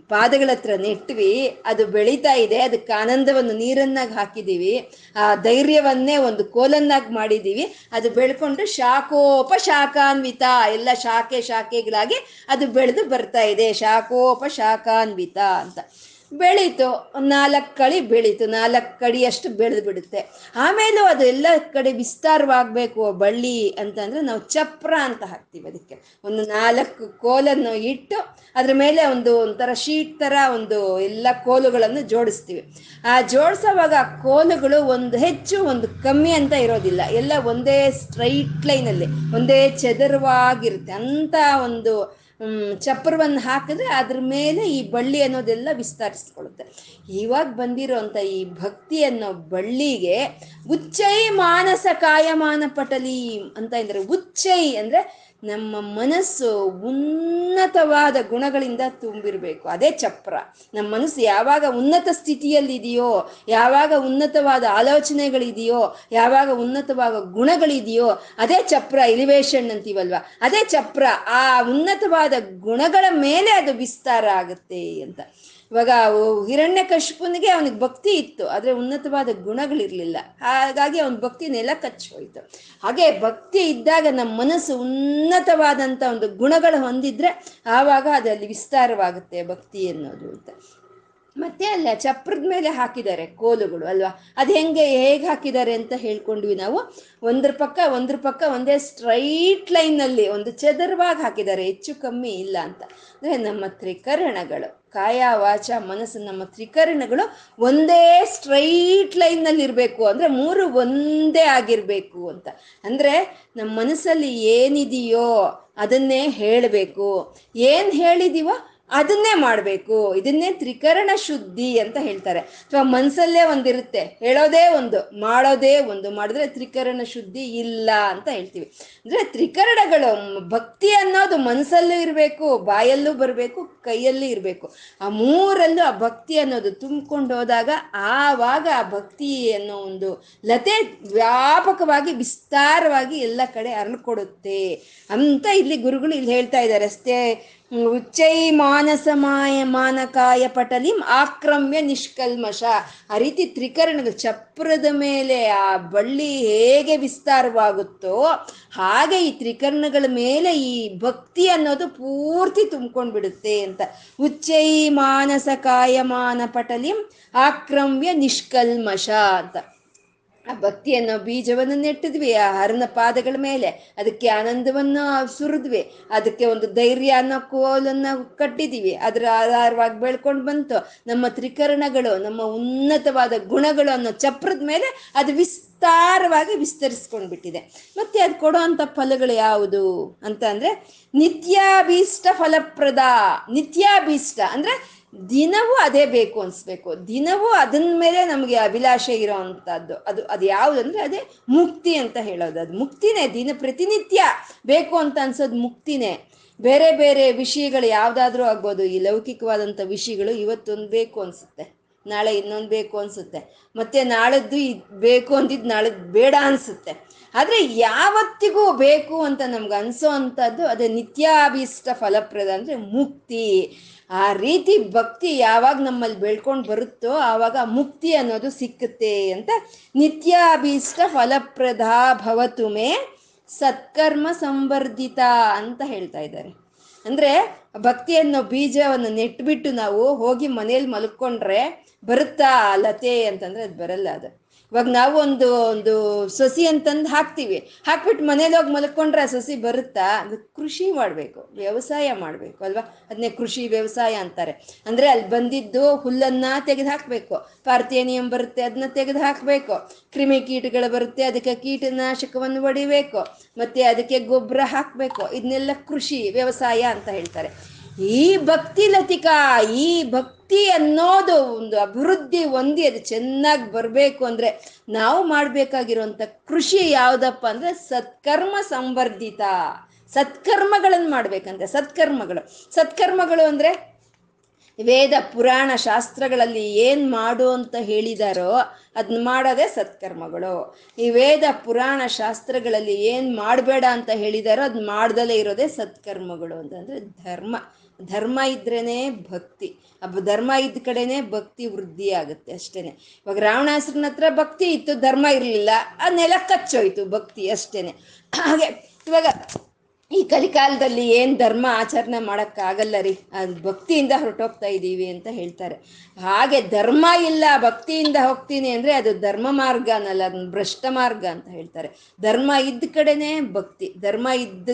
ಪಾದಗಳ ಹತ್ರ ನೆಟ್ವಿ, ಅದು ಬೆಳೀತಾ ಇದೆ, ಅದಕ್ಕೆ ಆನಂದವನ್ನು ನೀರನ್ನಾಗಿ ಹಾಕಿದ್ದೀವಿ ಆ, ಧೈರ್ಯವನ್ನೇ ಒಂದು ಕೋಲನ್ನಾಗಿ ಮಾಡಿದ್ದೀವಿ ಅದು ಬೆಳ್ಕೊಂಡು ಶಾಖೋಪ ಶಾಖಾನ್ವಿತ ಎಲ್ಲ ಶಾಖೆ ಶಾಖೆಗಳಾಗಿ ಅದು ಬೆಳೆದು ಬರ್ತಾ ಇದೆ. ಶಾಖೋಪ ಶಾಖಾನ್ವಿತ ಅಂತ. ಬೆಳೀತು, ನಾಲ್ಕು ಕಳಿ ಬೆಳೀತು, ನಾಲ್ಕು ಕಡಿಯಷ್ಟು ಬೆಳೆದು ಬಿಡುತ್ತೆ. ಆಮೇಲೂ ಅದು ಎಲ್ಲ ಕಡೆ ವಿಸ್ತಾರವಾಗಬೇಕು ಬಳ್ಳಿ ಅಂತಂದ್ರೆ ನಾವು ಚಪ್ರ ಅಂತ ಹಾಕ್ತೀವಿ ಅದಕ್ಕೆ. ಒಂದು ನಾಲ್ಕು ಕೋಲನ್ನು ಇಟ್ಟು ಅದ್ರ ಮೇಲೆ ಒಂದು ಒಂಥರ ಶೀಟ್ ಥರ ಒಂದು ಎಲ್ಲ ಕೋಲುಗಳನ್ನು ಜೋಡಿಸ್ತೀವಿ. ಆ ಜೋಡಿಸೋವಾಗ ಕೋಲುಗಳು ಒಂದು ಹೆಚ್ಚು ಒಂದು ಕಮ್ಮಿ ಅಂತ ಇರೋದಿಲ್ಲ. ಎಲ್ಲ ಒಂದೇ ಸ್ಟ್ರೈಟ್ ಲೈನಲ್ಲಿ ಒಂದೇ ಚದುರವಾಗಿರುತ್ತೆ. ಅಂತ ಒಂದು ಚಪ್ರವನ್ನು ಹಾಕಿದ್ರೆ ಅದ್ರ ಮೇಲೆ ಈ ಬಳ್ಳಿ ಅನ್ನೋದೆಲ್ಲ ವಿಸ್ತರಿಸ್ಕೊಳ್ಳುತ್ತೆ. ಇವಾಗ ಬಂದಿರೋಂಥ ಈ ಭಕ್ತಿ ಅನ್ನೋ ಬಳ್ಳಿಗೆ ಉಚ್ಚೈ ಮಾನಸ ಕಾಯಮಾನ ಪಟಲಿ ಅಂತ ಇದ್ದಾರೆ. ಉಚ್ಚೈ ಅಂದ್ರೆ ನಮ್ಮ ಮನಸ್ಸು ಉನ್ನತವಾದ ಗುಣಗಳಿಂದ ತುಂಬಿರಬೇಕು. ಅದೇ ಚಪ್ರ. ನಮ್ಮ ಮನಸ್ಸು ಯಾವಾಗ ಉನ್ನತ ಸ್ಥಿತಿಯಲ್ಲಿದೆಯೋ, ಯಾವಾಗ ಉನ್ನತವಾದ ಆಲೋಚನೆಗಳಿದೆಯೋ, ಯಾವಾಗ ಉನ್ನತವಾದ ಗುಣಗಳಿದೆಯೋ, ಅದೇ ಚಪ್ರ ಎಲಿವೇಶನ್ ಅಂತೀವಲ್ವ? ಅದೇ ಚಪ್ರ, ಆ ಉನ್ನತವಾದ ಗುಣಗಳ ಮೇಲೆ ಅದು ವಿಸ್ತಾರ ಆಗುತ್ತೆ ಅಂತ. ಇವಾಗ ಹಿರಣ್ಯ ಕಶ್ಪುನಿಗೆ ಅವನಿಗೆ ಭಕ್ತಿ ಇತ್ತು, ಆದರೆ ಉನ್ನತವಾದ ಗುಣಗಳಿರಲಿಲ್ಲ. ಹಾಗಾಗಿ ಅವನ ಭಕ್ತಿ ನೆಲ ಕಚ್ಚಿ ಹೋಯ್ತು. ಹಾಗೆ ಭಕ್ತಿ ಇದ್ದಾಗ ನಮ್ಮ ಮನಸ್ಸು ಉನ್ನತವಾದಂಥ ಒಂದು ಗುಣಗಳು ಹೊಂದಿದ್ರೆ ಆವಾಗ ಅದರಲ್ಲಿ ವಿಸ್ತಾರವಾಗುತ್ತೆ ಭಕ್ತಿ ಅನ್ನೋದು ಅಂತ. ಮತ್ತೆ ಅಲ್ಲ ಚಪ್ರದ ಮೇಲೆ ಹಾಕಿದ್ದಾರೆ ಕೋಲುಗಳು, ಅಲ್ವಾ? ಅದು ಹೆಂಗೆ ಹೇಗೆ ಹಾಕಿದ್ದಾರೆ ಅಂತ ಹೇಳ್ಕೊಂಡ್ವಿ ನಾವು. ಒಂದ್ರ ಪಕ್ಕ ಒಂದ್ರ ಪಕ್ಕ ಒಂದೇ ಸ್ಟ್ರೈಟ್ ಲೈನಲ್ಲಿ ಒಂದು ಚದರವಾಗಿ ಹಾಕಿದ್ದಾರೆ, ಹೆಚ್ಚು ಕಮ್ಮಿ ಇಲ್ಲ ಅಂತ. ಅಂದರೆ ನಮ್ಮ ತ್ರಿಕರಣಗಳು ಕಾಯ ವಾಚ ಮನಸ್ಸು ನಮ್ಮ ತ್ರಿಕರಣಗಳು ಒಂದೇ ಸ್ಟ್ರೈಟ್ ಲೈನ್ನಲ್ಲಿ ಇರಬೇಕು ಅಂದರೆ ಮೂರು ಒಂದೇ ಆಗಿರಬೇಕು ಅಂತ. ಅಂದರೆ ನಮ್ಮ ಮನಸ್ಸಲ್ಲಿ ಏನಿದೆಯೋ ಅದನ್ನೇ ಹೇಳಬೇಕು. ಏನು ಹೇಳಿದೀವೋ ಅದನ್ನೇ ಮಾಡಬೇಕು. ಇದನ್ನೇ ತ್ರಿಕರಣ ಶುದ್ಧಿ ಅಂತ ಹೇಳ್ತಾರೆ. ಅಥವಾ ಮನ್ಸಲ್ಲೇ ಒಂದಿರುತ್ತೆ. ಹೇಳೋದೇ ಒಂದು, ಮಾಡೋದೇ ಒಂದು. ಮಾಡಿದ್ರೆ ತ್ರಿಕರಣ ಶುದ್ಧಿ ಇಲ್ಲ ಅಂತ ಹೇಳ್ತೀವಿ. ಅಂದ್ರೆ ತ್ರಿಕರಣಗಳು, ಭಕ್ತಿ ಅನ್ನೋದು ಮನಸ್ಸಲ್ಲೂ ಇರಬೇಕು, ಬಾಯಲ್ಲೂ ಬರಬೇಕು, ಕೈಯಲ್ಲಿ ಇರಬೇಕು. ಆ ಮೂರಲ್ಲೂ ಆ ಭಕ್ತಿ ಅನ್ನೋದು ತುಂಬಿಕೊಂಡು ಹೋದಾಗ ಆವಾಗ ಆ ಭಕ್ತಿ ಅನ್ನೋ ಒಂದು ಲತೆ ವ್ಯಾಪಕವಾಗಿ, ವಿಸ್ತಾರವಾಗಿ ಎಲ್ಲ ಕಡೆ ಅರಳ್ಕೊಡುತ್ತೆ ಅಂತ ಇಲ್ಲಿ ಗುರುಗಳು ಇಲ್ಲಿ ಹೇಳ್ತಾ ಇದ್ದಾರೆ. ಅಷ್ಟೇ ಉಚ್ಚೈ ಮಾನಸ ಮಾಯ ಮಾನಕಾಯ ಪಟಲಿಂ ಆಕ್ರಮ್ಯ ನಿಷ್ಕಲ್ಮಶ ಆ ರೀತಿ ತ್ರಿಕರಣಗಳು ಚಪ್ರದ ಮೇಲೆ ಆ ಬಳ್ಳಿ ಹೇಗೆ ವಿಸ್ತಾರವಾಗುತ್ತೋ ಹಾಗೆ ಈ ತ್ರಿಕರಣಗಳ ಮೇಲೆ ಈ ಭಕ್ತಿ ಅನ್ನೋದು ಪೂರ್ತಿ ತುಂಬ್ಕೊಂಡು ಬಿಡುತ್ತೆ ಅಂತ. ಉಚ್ಚೈ ಮಾನಸ ಕಾಯಮಾನ ಪಟಲಿಂ ಆಕ್ರಮ್ಯ ನಿಷ್ಕಲ್ಮಶ ಅಂತ. ಆ ಭಕ್ತಿ ಅನ್ನೋ ಬೀಜವನ್ನು ನೆಟ್ಟಿದ್ವಿ ಆ ಹರನ ಪಾದಗಳ ಮೇಲೆ ಅದಕ್ಕೆ ಆನಂದವನ್ನು ಸುರಿದ್ವಿ ಅದಕ್ಕೆ ಒಂದು ಧೈರ್ಯ ಅನ್ನೋ ಕೋಲನ್ನು ಕಟ್ಟಿದ್ದೀವಿ ಅದರ ಆಧಾರವಾಗಿ ಬೆಳ್ಕೊಂಡು ಬಂತು ನಮ್ಮ ತ್ರಿಕರಣಗಳು ನಮ್ಮ ಉನ್ನತವಾದ ಗುಣಗಳು ಅನ್ನೋ ಚಪ್ರದ ಮೇಲೆ ಅದು ವಿಸ್ತಾರವಾಗಿ ವಿಸ್ತರಿಸ್ಕೊಂಡ್ಬಿಟ್ಟಿದೆ ಮತ್ತೆ ಅದು ಕೊಡುವಂಥ ಫಲಗಳು ಯಾವುದು ಅಂತ ಅಂದರೆ ನಿತ್ಯಾಭೀಷ್ಟ ಫಲಪ್ರದ ನಿತ್ಯಾಭೀಷ್ಟ ಅಂದ್ರೆ ದಿನವೂ ಅದೇ ಬೇಕು ಅನ್ಸ್ಬೇಕು. ದಿನವೂ ಅದನ್ ಮೇಲೆ ನಮಗೆ ಅಭಿಲಾಷೆ ಇರೋ ಅಂಥದ್ದು. ಅದು ಅದು ಯಾವುದಂದ್ರೆ ಅದೇ ಮುಕ್ತಿ ಅಂತ ಹೇಳೋದು. ಅದು ಮುಕ್ತಿನೇ, ದಿನ ಪ್ರತಿನಿತ್ಯ ಬೇಕು ಅಂತ ಅನ್ಸೋದು ಮುಕ್ತಿನೇ. ಬೇರೆ ಬೇರೆ ವಿಷಯಗಳು ಯಾವ್ದಾದ್ರೂ ಆಗ್ಬೋದು. ಈ ಲೌಕಿಕವಾದಂಥ ವಿಷಯಗಳು ಇವತ್ತೊಂದು ಬೇಕು ಅನ್ಸುತ್ತೆ. ನಾಳೆ ಇನ್ನೊಂದು ಬೇಕು ಅನ್ಸುತ್ತೆ. ಮತ್ತೆ ನಾಳದ್ದು ಇದ್ ಬೇಕು ಅಂದಿದ್ದು ನಾಳದ್ದು ಬೇಡ ಅನ್ಸುತ್ತೆ. ಆದರೆ ಯಾವತ್ತಿಗೂ ಬೇಕು ಅಂತ ನಮ್ಗೆ ಅನಿಸೋ ಅಂಥದ್ದು ಅದೇ ನಿತ್ಯಾಭೀಷ್ಟ ಫಲಪ್ರದ ಅಂದರೆ ಮುಕ್ತಿ. ಆ ರೀತಿ ಭಕ್ತಿ ಯಾವಾಗ ನಮ್ಮಲ್ಲಿ ಬೆಳ್ಕೊಂಡು ಬರುತ್ತೋ ಆವಾಗ ಮುಕ್ತಿ ಅನ್ನೋದು ಸಿಕ್ಕುತ್ತೆ ಅಂತ ನಿತ್ಯಾಭೀಷ್ಟ ಫಲಪ್ರದಾ ಭವತುಮೆ ಸತ್ಕರ್ಮ ಸಂವರ್ಧಿತ ಅಂತ ಹೇಳ್ತಾ ಇದ್ದಾರೆ. ಅಂದ್ರೆ ಭಕ್ತಿ ಅನ್ನೋ ಬೀಜವನ್ನು ನೆಟ್ಬಿಟ್ಟು ನಾವು ಹೋಗಿ ಮನೇಲಿ ಮಲ್ಕೊಂಡ್ರೆ ಬರುತ್ತಾ ಲತೆ ಅಂತಂದರೆ ಅದು ಬರಲ್ಲ ಅದು. ಇವಾಗ ನಾವು ಒಂದು ಒಂದು ಸೊಸಿ ಅಂತಂದು ಹಾಕ್ತಿವಿ. ಹಾಕ್ಬಿಟ್ಟು ಮನೇಲಿ ಹೋಗಿ ಮಲ್ಕೊಂಡ್ರೆ ಆ ಸಸಿ ಬರುತ್ತಾ? ಅದು ಕೃಷಿ ಮಾಡಬೇಕು, ವ್ಯವಸಾಯ ಮಾಡಬೇಕು ಅಲ್ವಾ? ಅದನ್ನೇ ಕೃಷಿ ವ್ಯವಸಾಯ ಅಂತಾರೆ. ಅಂದರೆ ಅಲ್ಲಿ ಬಂದಿದ್ದು ಹುಲ್ಲನ್ನು ತೆಗೆದು ಹಾಕಬೇಕು. ಪಾರ್ಥೇನಿಯಂ ಬರುತ್ತೆ, ಅದನ್ನ ತೆಗೆದು ಹಾಕಬೇಕು. ಕ್ರಿಮಿ ಕೀಟಗಳು ಬರುತ್ತೆ, ಅದಕ್ಕೆ ಕೀಟನಾಶಕವನ್ನು ಹೊಡಿಬೇಕು. ಮತ್ತು ಅದಕ್ಕೆ ಗೊಬ್ಬರ ಹಾಕಬೇಕು. ಇದನ್ನೆಲ್ಲ ಕೃಷಿ ವ್ಯವಸಾಯ ಅಂತ ಹೇಳ್ತಾರೆ. ಈ ಭಕ್ತಿ ಲತಿಕಾ, ಈ ಭಕ್ತಿ ಅನ್ನೋದು ಒಂದು ಅಭಿವೃದ್ಧಿ ಹೊಂದಿ ಅದು ಚೆನ್ನಾಗಿ ಬರಬೇಕು ಅಂದರೆ ನಾವು ಮಾಡಬೇಕಾಗಿರುವಂಥ ಕೃಷಿ ಯಾವುದಪ್ಪ ಅಂದರೆ ಸತ್ಕರ್ಮ ಸಂವರ್ಧಿತ. ಸತ್ಕರ್ಮಗಳನ್ನು ಮಾಡ್ಬೇಕಂತೆ ಸತ್ಕರ್ಮಗಳು. ಸತ್ಕರ್ಮಗಳು ಅಂದರೆ ವೇದ ಪುರಾಣ ಶಾಸ್ತ್ರಗಳಲ್ಲಿ ಏನು ಮಾಡು ಅಂತ ಹೇಳಿದಾರೋ ಅದನ್ನ ಮಾಡೋದೇ ಸತ್ಕರ್ಮಗಳು. ಈ ವೇದ ಪುರಾಣ ಶಾಸ್ತ್ರಗಳಲ್ಲಿ ಏನು ಮಾಡಬೇಡ ಅಂತ ಹೇಳಿದಾರೋ ಅದನ್ನ ಮಾಡ್ದಲೇ ಇರೋದೇ ಸತ್ಕರ್ಮಗಳು ಅಂತಂದರೆ ಧರ್ಮ. ಧರ್ಮ ಇದ್ರೇ ಭಕ್ತಿ. ಧರ್ಮ ಇದ್ದ ಕಡೆನೆ ಭಕ್ತಿ ವೃದ್ಧಿ ಆಗುತ್ತೆ ಅಷ್ಟೇನೆ. ಇವಾಗ ರಾವಣಾಸುರನ ಹತ್ರ ಭಕ್ತಿ ಇತ್ತು, ಧರ್ಮ ಇರಲಿಲ್ಲ, ಆ ನೆಲ ಕಚ್ಚೋಯ್ತು ಭಕ್ತಿ ಅಷ್ಟೇನೆ. ಹಾಗೆ ಇವಾಗ ಈ ಕಲಿಕಾಲದಲ್ಲಿ ಏನ್ ಧರ್ಮ ಆಚರಣೆ ಆಗಲ್ಲ ರೀ. ಅದು ಭಕ್ತಿಯಿಂದ ಹೊರಟೋಗ್ತಾ ಇದ್ದೀವಿ ಅಂತ ಹೇಳ್ತಾರೆ. ಹಾಗೆ ಧರ್ಮ ಇಲ್ಲ, ಭಕ್ತಿಯಿಂದ ಹೋಗ್ತೀನಿ ಅಂದ್ರೆ ಅದು ಧರ್ಮ ಮಾರ್ಗ ಅನ್ನಲ್ಲ ಅದನ್ನ ಭ್ರಷ್ಟ ಮಾರ್ಗ ಅಂತ ಹೇಳ್ತಾರೆ. ಧರ್ಮ ಇದ್ದ ಕಡೆನೇ ಭಕ್ತಿ, ಧರ್ಮ ಇದ್ದ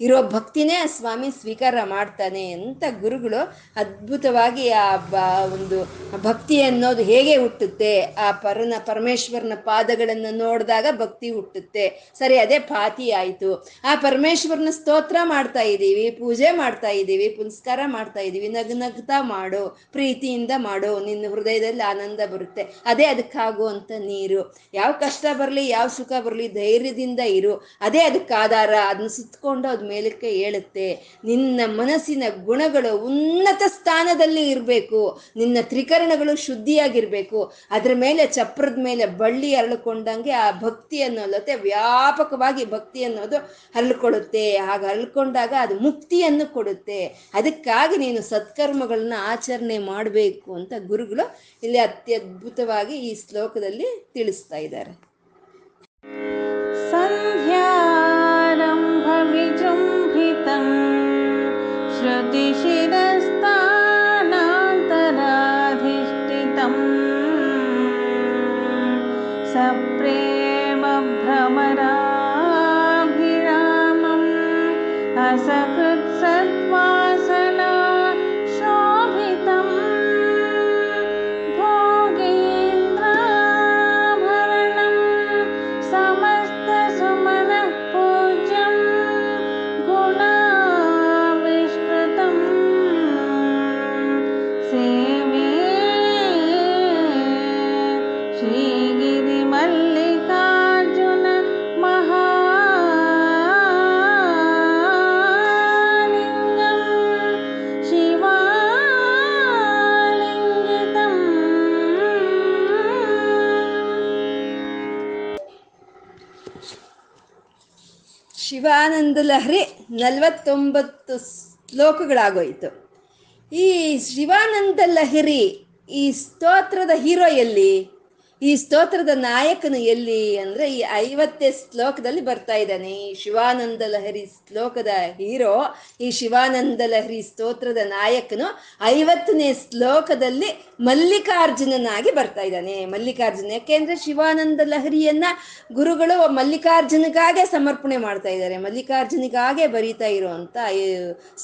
ಇರೋ ಭಕ್ತಿನೇ ಸ್ವಾಮಿ ಸ್ವೀಕಾರ ಮಾಡ್ತಾನೆ ಅಂತ ಗುರುಗಳು ಅದ್ಭುತವಾಗಿ ಆ ಬ, ಒಂದು ಭಕ್ತಿ ಅನ್ನೋದು ಹೇಗೆ ಹುಟ್ಟುತ್ತೆ? ಆ ಪರನ, ಪರಮೇಶ್ವರನ ಪಾದಗಳನ್ನು ನೋಡಿದಾಗ ಭಕ್ತಿ ಹುಟ್ಟುತ್ತೆ. ಸರಿ, ಅದೇ ಪಾತಿ ಆಯಿತು. ಆ ಪರಮೇಶ್ವರನ ಸ್ತೋತ್ರ ಮಾಡ್ತಾ ಇದ್ದೀವಿ ಪೂಜೆ ಮಾಡ್ತಾ ಇದ್ದೀವಿ ಪುನಸ್ಕಾರ ಮಾಡ್ತಾ ಇದ್ದೀವಿ ನಗ್ನಗ್ತಾ ಮಾಡು, ಪ್ರೀತಿಯಿಂದ ಮಾಡು, ನಿನ್ನ ಹೃದಯದಲ್ಲಿ ಆನಂದ ಬರುತ್ತೆ. ಅದೇ ಅದಕ್ಕಾಗುವಂತ ನೀರು. ಯಾವ ಕಷ್ಟ ಬರಲಿ, ಯಾವ ಸುಖ ಬರಲಿ, ಧೈರ್ಯದಿಂದ ಇರು. ಅದೇ ಅದಕ್ಕೆ ಆಧಾರ ಅದನ್ನ ಸುತ್ತಕೊಂಡು ಅದ್ ಮೇಲಕ್ಕೆ ಏಳುತ್ತೆ. ನಿನ್ನ ಮನಸ್ಸಿನ ಗುಣಗಳು ಉನ್ನತ ಸ್ಥಾನದಲ್ಲಿ ಇರಬೇಕು. ನಿನ್ನ ತ್ರಿಕರಣಗಳು ಶುದ್ಧಿಯಾಗಿರ್ಬೇಕು. ಅದ್ರ ಮೇಲೆ, ಚಪ್ರದ ಮೇಲೆ ಬಳ್ಳಿ ಅರಳಿಕೊಂಡಂಗೆ ಆ ಭಕ್ತಿ ಅನ್ನೋ ಲತೆ ವ್ಯಾಪಕವಾಗಿ ಭಕ್ತಿ ಅನ್ನೋದು ಹರಳ್ಕೊಳ್ಳುತ್ತೆ ಕೊಡುತ್ತೆ. ಹಾಗೆ ಅರಳ್ಕೊಂಡಾಗ ಅದು ಮುಕ್ತಿಯನ್ನು ಕೊಡುತ್ತೆ. ಅದಕ್ಕಾಗಿ ನೀನು ಸತ್ಕರ್ಮಗಳನ್ನ ಆಚರಣೆ ಮಾಡಬೇಕು ಅಂತ ಗುರುಗಳು ಇಲ್ಲಿ ಅತ್ಯದ್ಭುತವಾಗಿ ಈ ಶ್ಲೋಕದಲ್ಲಿ ತಿಳಿಸ್ತಾ ಇದ್ದಾರೆ. ಶ್ರುತಿಶಿರಸ್ಥಾನಾಂತರಾಧಿಷ್ಠಿತಂ ಸಪ್ರೇ as a ಶಿವಾನಂದ ಲಹರಿ ನಲವತ್ತೊಂಬತ್ತು ಶ್ಲೋಕಗಳಾಗೋಯಿತು. ಈ ಶಿವಾನಂದ ಲಹರಿ ಈ ಸ್ತೋತ್ರದ ಹೀರೋ ಎಲ್ಲಿ ಈ ಸ್ತೋತ್ರದ ನಾಯಕನು ಎಲ್ಲಿ ಅಂದ್ರೆ ಈ ಐವತ್ತೇ ಶ್ಲೋಕದಲ್ಲಿ ಬರ್ತಾ ಇದ್ದಾನೆ. ಈ ಶಿವಾನಂದ ಲಹರಿ ಶ್ಲೋಕದ ಹೀರೋ, ಈ ಶಿವಾನಂದ ಲಹರಿ ಸ್ತೋತ್ರದ ನಾಯಕನು ಐವತ್ತನೇ ಶ್ಲೋಕದಲ್ಲಿ ಮಲ್ಲಿಕಾರ್ಜುನನಾಗಿ ಬರ್ತಾ ಇದ್ದಾನೆ. ಮಲ್ಲಿಕಾರ್ಜುನ ಯಾಕೆಂದ್ರೆ ಶಿವಾನಂದ ಲಹರಿಯನ್ನ ಗುರುಗಳು ಮಲ್ಲಿಕಾರ್ಜುನಿಗಾಗೆ ಸಮರ್ಪಣೆ ಮಾಡ್ತಾ ಇದ್ದಾರೆ. ಮಲ್ಲಿಕಾರ್ಜುನಿಗಾಗೆ ಬರೀತಾ ಇರುವಂತ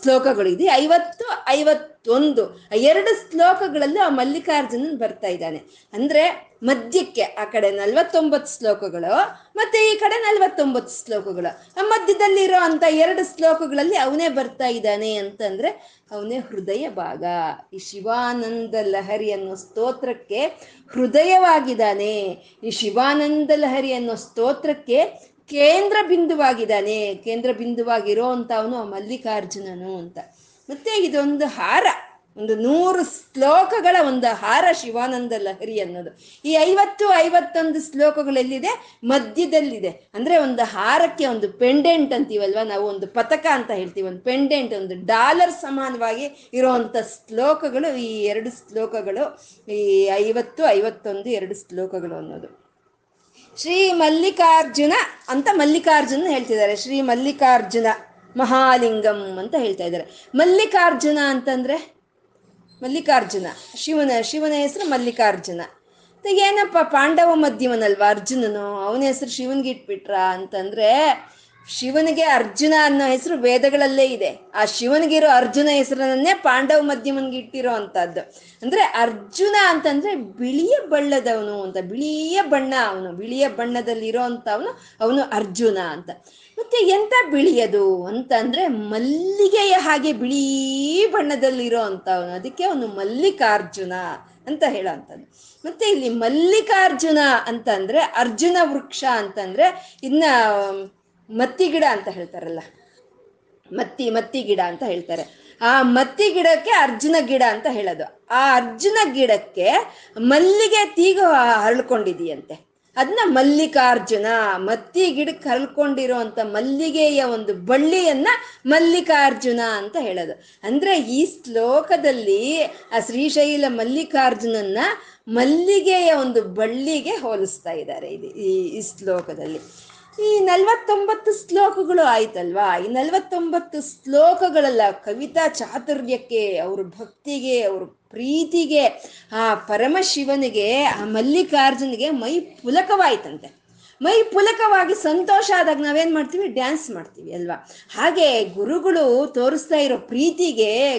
ಶ್ಲೋಕಗಳು ಇದೆ. ಐವತ್ತು, ಐವತ್ತೊಂದು, ಎರಡು ಶ್ಲೋಕಗಳಲ್ಲೂ ಆ ಮಲ್ಲಿಕಾರ್ಜುನನ್ ಬರ್ತಾ ಇದ್ದಾನೆ. ಅಂದ್ರೆ ಮಧ್ಯಕ್ಕೆ ಆ ಕಡೆ ನಲ್ವತ್ತೊಂಬತ್ತು ಶ್ಲೋಕಗಳು ಮತ್ತೆ ಈ ಕಡೆ ನಲ್ವತ್ತೊಂಬತ್ತು ಶ್ಲೋಕಗಳು. ಆ ಮಧ್ಯದಲ್ಲಿರೋ ಅಂತ ಎರಡು ಶ್ಲೋಕಗಳಲ್ಲಿ ಅವನೇ ಬರ್ತಾ ಇದ್ದಾನೆ ಅಂತಂದ್ರೆ ಅವನೇ ಹೃದಯ ಭಾಗ. ಈ ಶಿವಾನಂದ ಲಹರಿ ಅನ್ನೋ ಸ್ತೋತ್ರಕ್ಕೆ ಹೃದಯವಾಗಿದ್ದಾನೆ. ಈ ಶಿವಾನಂದ ಲಹರಿ ಅನ್ನೋ ಸ್ತೋತ್ರಕ್ಕೆ ಕೇಂದ್ರ ಬಿಂದುವಾಗಿದ್ದಾನೆ. ಕೇಂದ್ರ ಬಿಂದುವಾಗಿರೋ ಅಂತ ಅವನು ಮಲ್ಲಿಕಾರ್ಜುನನು ಅಂತ. ಮತ್ತೆ ಇದೊಂದು ಹಾರ. ಒಂದು ನೂರು ಶ್ಲೋಕಗಳ ಒಂದು ಹಾರ ಶಿವಾನಂದ ಲಹರಿ ಅನ್ನೋದು. ಈ ಐವತ್ತು, ಐವತ್ತೊಂದು ಶ್ಲೋಕಗಳೆಲ್ಲಿದೆ ಮಧ್ಯದಲ್ಲಿದೆ. ಅಂದ್ರೆ ಒಂದು ಹಾರಕ್ಕೆ ಒಂದು ಪೆಂಡೆಂಟ್ ಅಂತೀವಲ್ವಾ? ನಾವು ಒಂದು ಪತಕ ಅಂತ ಹೇಳ್ತೀವಿ. ಒಂದು ಪೆಂಡೆಂಟ್ ಒಂದು ಡಾಲರ್ ಸಮಾನವಾಗಿ ಇರುವಂತ ಶ್ಲೋಕಗಳು, ಈ ಎರಡು ಶ್ಲೋಕಗಳು, ಈ ಐವತ್ತು, ಐವತ್ತೊಂದು, ಎರಡು ಶ್ಲೋಕಗಳು ಅನ್ನೋದು. ಶ್ರೀ ಮಲ್ಲಿಕಾರ್ಜುನ ಅಂತ ಮಲ್ಲಿಕಾರ್ಜುನ ಹೇಳ್ತಿದ್ದಾರೆ. ಶ್ರೀ ಮಲ್ಲಿಕಾರ್ಜುನ ಮಹಾಲಿಂಗಂ ಅಂತ ಹೇಳ್ತಾ ಇದ್ದಾರೆ. ಮಲ್ಲಿಕಾರ್ಜುನ ಅಂತಂದ್ರೆ? ಮಲ್ಲಿಕಾರ್ಜುನ. ಶಿವನ ಶಿವನ ಹೆಸರು ಮಲ್ಲಿಕಾರ್ಜುನ. ಏನಪ್ಪ, ಪಾಂಡವ ಮಧ್ಯಮನಲ್ವಾ ಅರ್ಜುನನು? ಅವನ ಹೆಸರು ಶಿವನ್ಗೆ ಇಟ್ಬಿಟ್ರ ಅಂತಂದ್ರೆ, ಶಿವನಿಗೆ ಅರ್ಜುನ ಅನ್ನೋ ಹೆಸರು ವೇದಗಳಲ್ಲೇ ಇದೆ. ಆ ಶಿವನಿಗಿರೋ ಅರ್ಜುನ ಹೆಸರನ್ನೇ ಪಾಂಡವ ಮಧ್ಯಮನ್ಗೆ ಇಟ್ಟಿರೋ ಅಂತದ್ದು ಅಂದ್ರೆ ಅರ್ಜುನ ಅಂತಂದ್ರೆ ಬಿಳಿಯ ಬಣ್ಣದವನು ಅಂತ, ಬಿಳಿಯ ಬಣ್ಣ ಅವನು, ಬಿಳಿಯ ಬಣ್ಣದಲ್ಲಿರೋ ಅಂತವನು ಅವನು ಅರ್ಜುನ ಅಂತ. ಮತ್ತೆ ಎಂತ ಬಿಳಿಯದು ಅಂತಂದ್ರೆ ಮಲ್ಲಿಗೆಯ ಹಾಗೆ ಬಿಳಿ ಬಣ್ಣದಲ್ಲಿರೋ ಅಂತವನು. ಅದಕ್ಕೆ ಅವನು ಮಲ್ಲಿಕಾರ್ಜುನ ಅಂತ ಹೇಳೋ ಮತ್ತೆ ಇಲ್ಲಿ ಮಲ್ಲಿಕಾರ್ಜುನ ಅಂತಂದ್ರೆ ಅರ್ಜುನ ವೃಕ್ಷ ಅಂತಂದ್ರೆ ಇನ್ನ ಮತ್ತಿ ಗಿಡ ಅಂತ ಹೇಳ್ತಾರಲ್ಲ. ಮತ್ತಿ ಮತ್ತಿ ಗಿಡ ಅಂತ ಹೇಳ್ತಾರೆ. ಆ ಮತ್ತಿ ಗಿಡಕ್ಕೆ ಅರ್ಜುನ ಗಿಡ ಅಂತ ಹೇಳೋದು. ಆ ಅರ್ಜುನ ಗಿಡಕ್ಕೆ ಮಲ್ಲಿಗೆ ತೀಗ ಹರಳ್ಕೊಂಡಿದೆಯಂತೆ ಅದನ್ನ ಮಲ್ಲಿಕಾರ್ಜುನ, ಮತ್ತಿ ಗಿಡಕ್ಕೆ ಹರಳ್ಕೊಂಡಿರುವಂತ ಮಲ್ಲಿಗೆಯ ಒಂದು ಬಳ್ಳಿಯನ್ನ ಮಲ್ಲಿಕಾರ್ಜುನ ಅಂತ ಹೇಳೋದು. ಅಂದ್ರೆ ಈ ಶ್ಲೋಕದಲ್ಲಿ ಆ ಶ್ರೀಶೈಲ ಮಲ್ಲಿಕಾರ್ಜುನನ್ನ ಮಲ್ಲಿಗೆಯ ಒಂದು ಬಳ್ಳಿಗೆ ಹೋಲಿಸ್ತಾ ಇದ್ದಾರೆ ಇದು ಈ ಈ ಶ್ಲೋಕದಲ್ಲಿ. ಈ ನಲ್ವತ್ತೊಂಬತ್ತು ಶ್ಲೋಕಗಳು ಆಯ್ತಲ್ವಾ? ಈ ನಲ್ವತ್ತೊಂಬತ್ತು ಶ್ಲೋಕಗಳಲ್ಲ ಕವಿತಾ ಚಾತುರ್ಯಕ್ಕೆ, ಅವ್ರ ಭಕ್ತಿಗೆ, ಅವ್ರ ಪ್ರೀತಿಗೆ, ಆ ಪರಮಶಿವನಿಗೆ, ಆ ಮಲ್ಲಿಕಾರ್ಜುನಿಗೆ ಮೈ ಪುಲಕವಾಯ್ತಂತೆ. ಮೈ ಪುಲಕವಾಗಿ ಸಂತೋಷ ಆದಾಗ ನಾವೇನು ಮಾಡ್ತೀವಿ? ಡ್ಯಾನ್ಸ್ ಮಾಡ್ತೀವಿ ಅಲ್ವಾ? ಹಾಗೆ ಗುರುಗಳು ತೋರಿಸ್ತಾ ಇರೋ ಪ್ರೀತಿಗೆ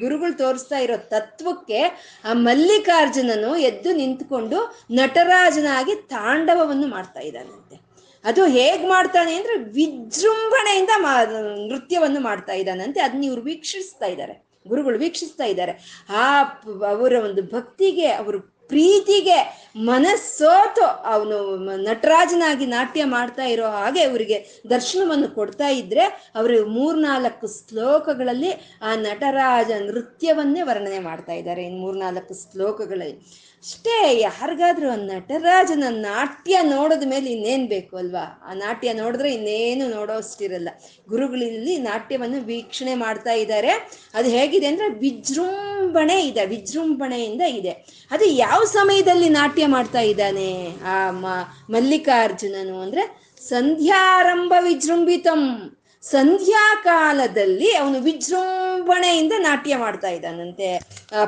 ಗುರುಗಳು ತೋರಿಸ್ತಾ ಇರೋ ತತ್ವಕ್ಕೆ ಆ ಮಲ್ಲಿಕಾರ್ಜುನನು ಎದ್ದು ನಿಂತ್ಕೊಂಡು ನಟರಾಜನಾಗಿ ತಾಂಡವವನ್ನು ಮಾಡ್ತಾ ಇದ್ದಾನಂತೆ. ಅದು ಹೇಗ್ ಮಾಡ್ತಾನೆ ಅಂದ್ರೆ ವಿಜೃಂಭಣೆಯಿಂದ ಮಾ, ನೃತ್ಯವನ್ನು ಮಾಡ್ತಾ ಇದ್ದಾನಂತೆ. ಅದನ್ನ ಇವ್ರು ವೀಕ್ಷಿಸ್ತಾ ಇದ್ದಾರೆ. ಗುರುಗಳು ವೀಕ್ಷಿಸ್ತಾ ಇದ್ದಾರೆ. ಆ ಅವರ ಒಂದು ಭಕ್ತಿಗೆ, ಅವರು ಪ್ರೀತಿಗೆ ಮನಸ್ಸೋತು ಅವನು ನಟರಾಜನಾಗಿ ನಾಟ್ಯ ಮಾಡ್ತಾ ಇರೋ ಹಾಗೆ ಅವರಿಗೆ ದರ್ಶನವನ್ನು ಕೊಡ್ತಾ ಇದ್ರೆ ಅವರು ಮೂರ್ನಾಲ್ಕು ಶ್ಲೋಕಗಳಲ್ಲಿ ಆ ನಟರಾಜ ನೃತ್ಯವನ್ನೇ ವರ್ಣನೆ ಮಾಡ್ತಾ ಇದ್ದಾರೆ. ಇನ್ನು ಮೂರ್ನಾಲ್ಕು ಶ್ಲೋಕಗಳಲ್ಲಿ ಅಷ್ಟೇ, ಯಾರಿಗಾದ್ರೂ ನಟರಾಜನ ನಾಟ್ಯ ನೋಡಿದ ಮೇಲೆ ಇನ್ನೇನು ಬೇಕು ಅಲ್ವಾ? ಆ ನಾಟ್ಯ ನೋಡಿದ್ರೆ ಇನ್ನೇನು ನೋಡೋಷ್ಟಿರಲ್ಲ. ಗುರುಗಳಲ್ಲಿ ನಾಟ್ಯವನ್ನು ವೀಕ್ಷಣೆ ಮಾಡ್ತಾ ಇದ್ದಾರೆ. ಅದು ಹೇಗಿದೆ ಅಂದ್ರೆ ವಿಜೃಂಭಣೆ ಇದೆ, ವಿಜೃಂಭಣೆಯಿಂದ ಇದೆ. ಅದು ಯಾವ ಸಮಯದಲ್ಲಿ ನಾಟ್ಯ ಮಾಡ್ತಾ ಇದ್ದಾನೆ ಆ ಮಲ್ಲಿಕಾರ್ಜುನನು ಅಂದ್ರೆ ಸಂಧ್ಯಾರಂಭ ವಿಜೃಂಭಿತಂ. ಸಂಧ್ಯಾಕಾಲದಲ್ಲಿ ಅವನು ವಿಜೃಂಭಣೆಯಿಂದ ನಾಟ್ಯ ಮಾಡ್ತಾ ಇದ್ದಾನಂತೆ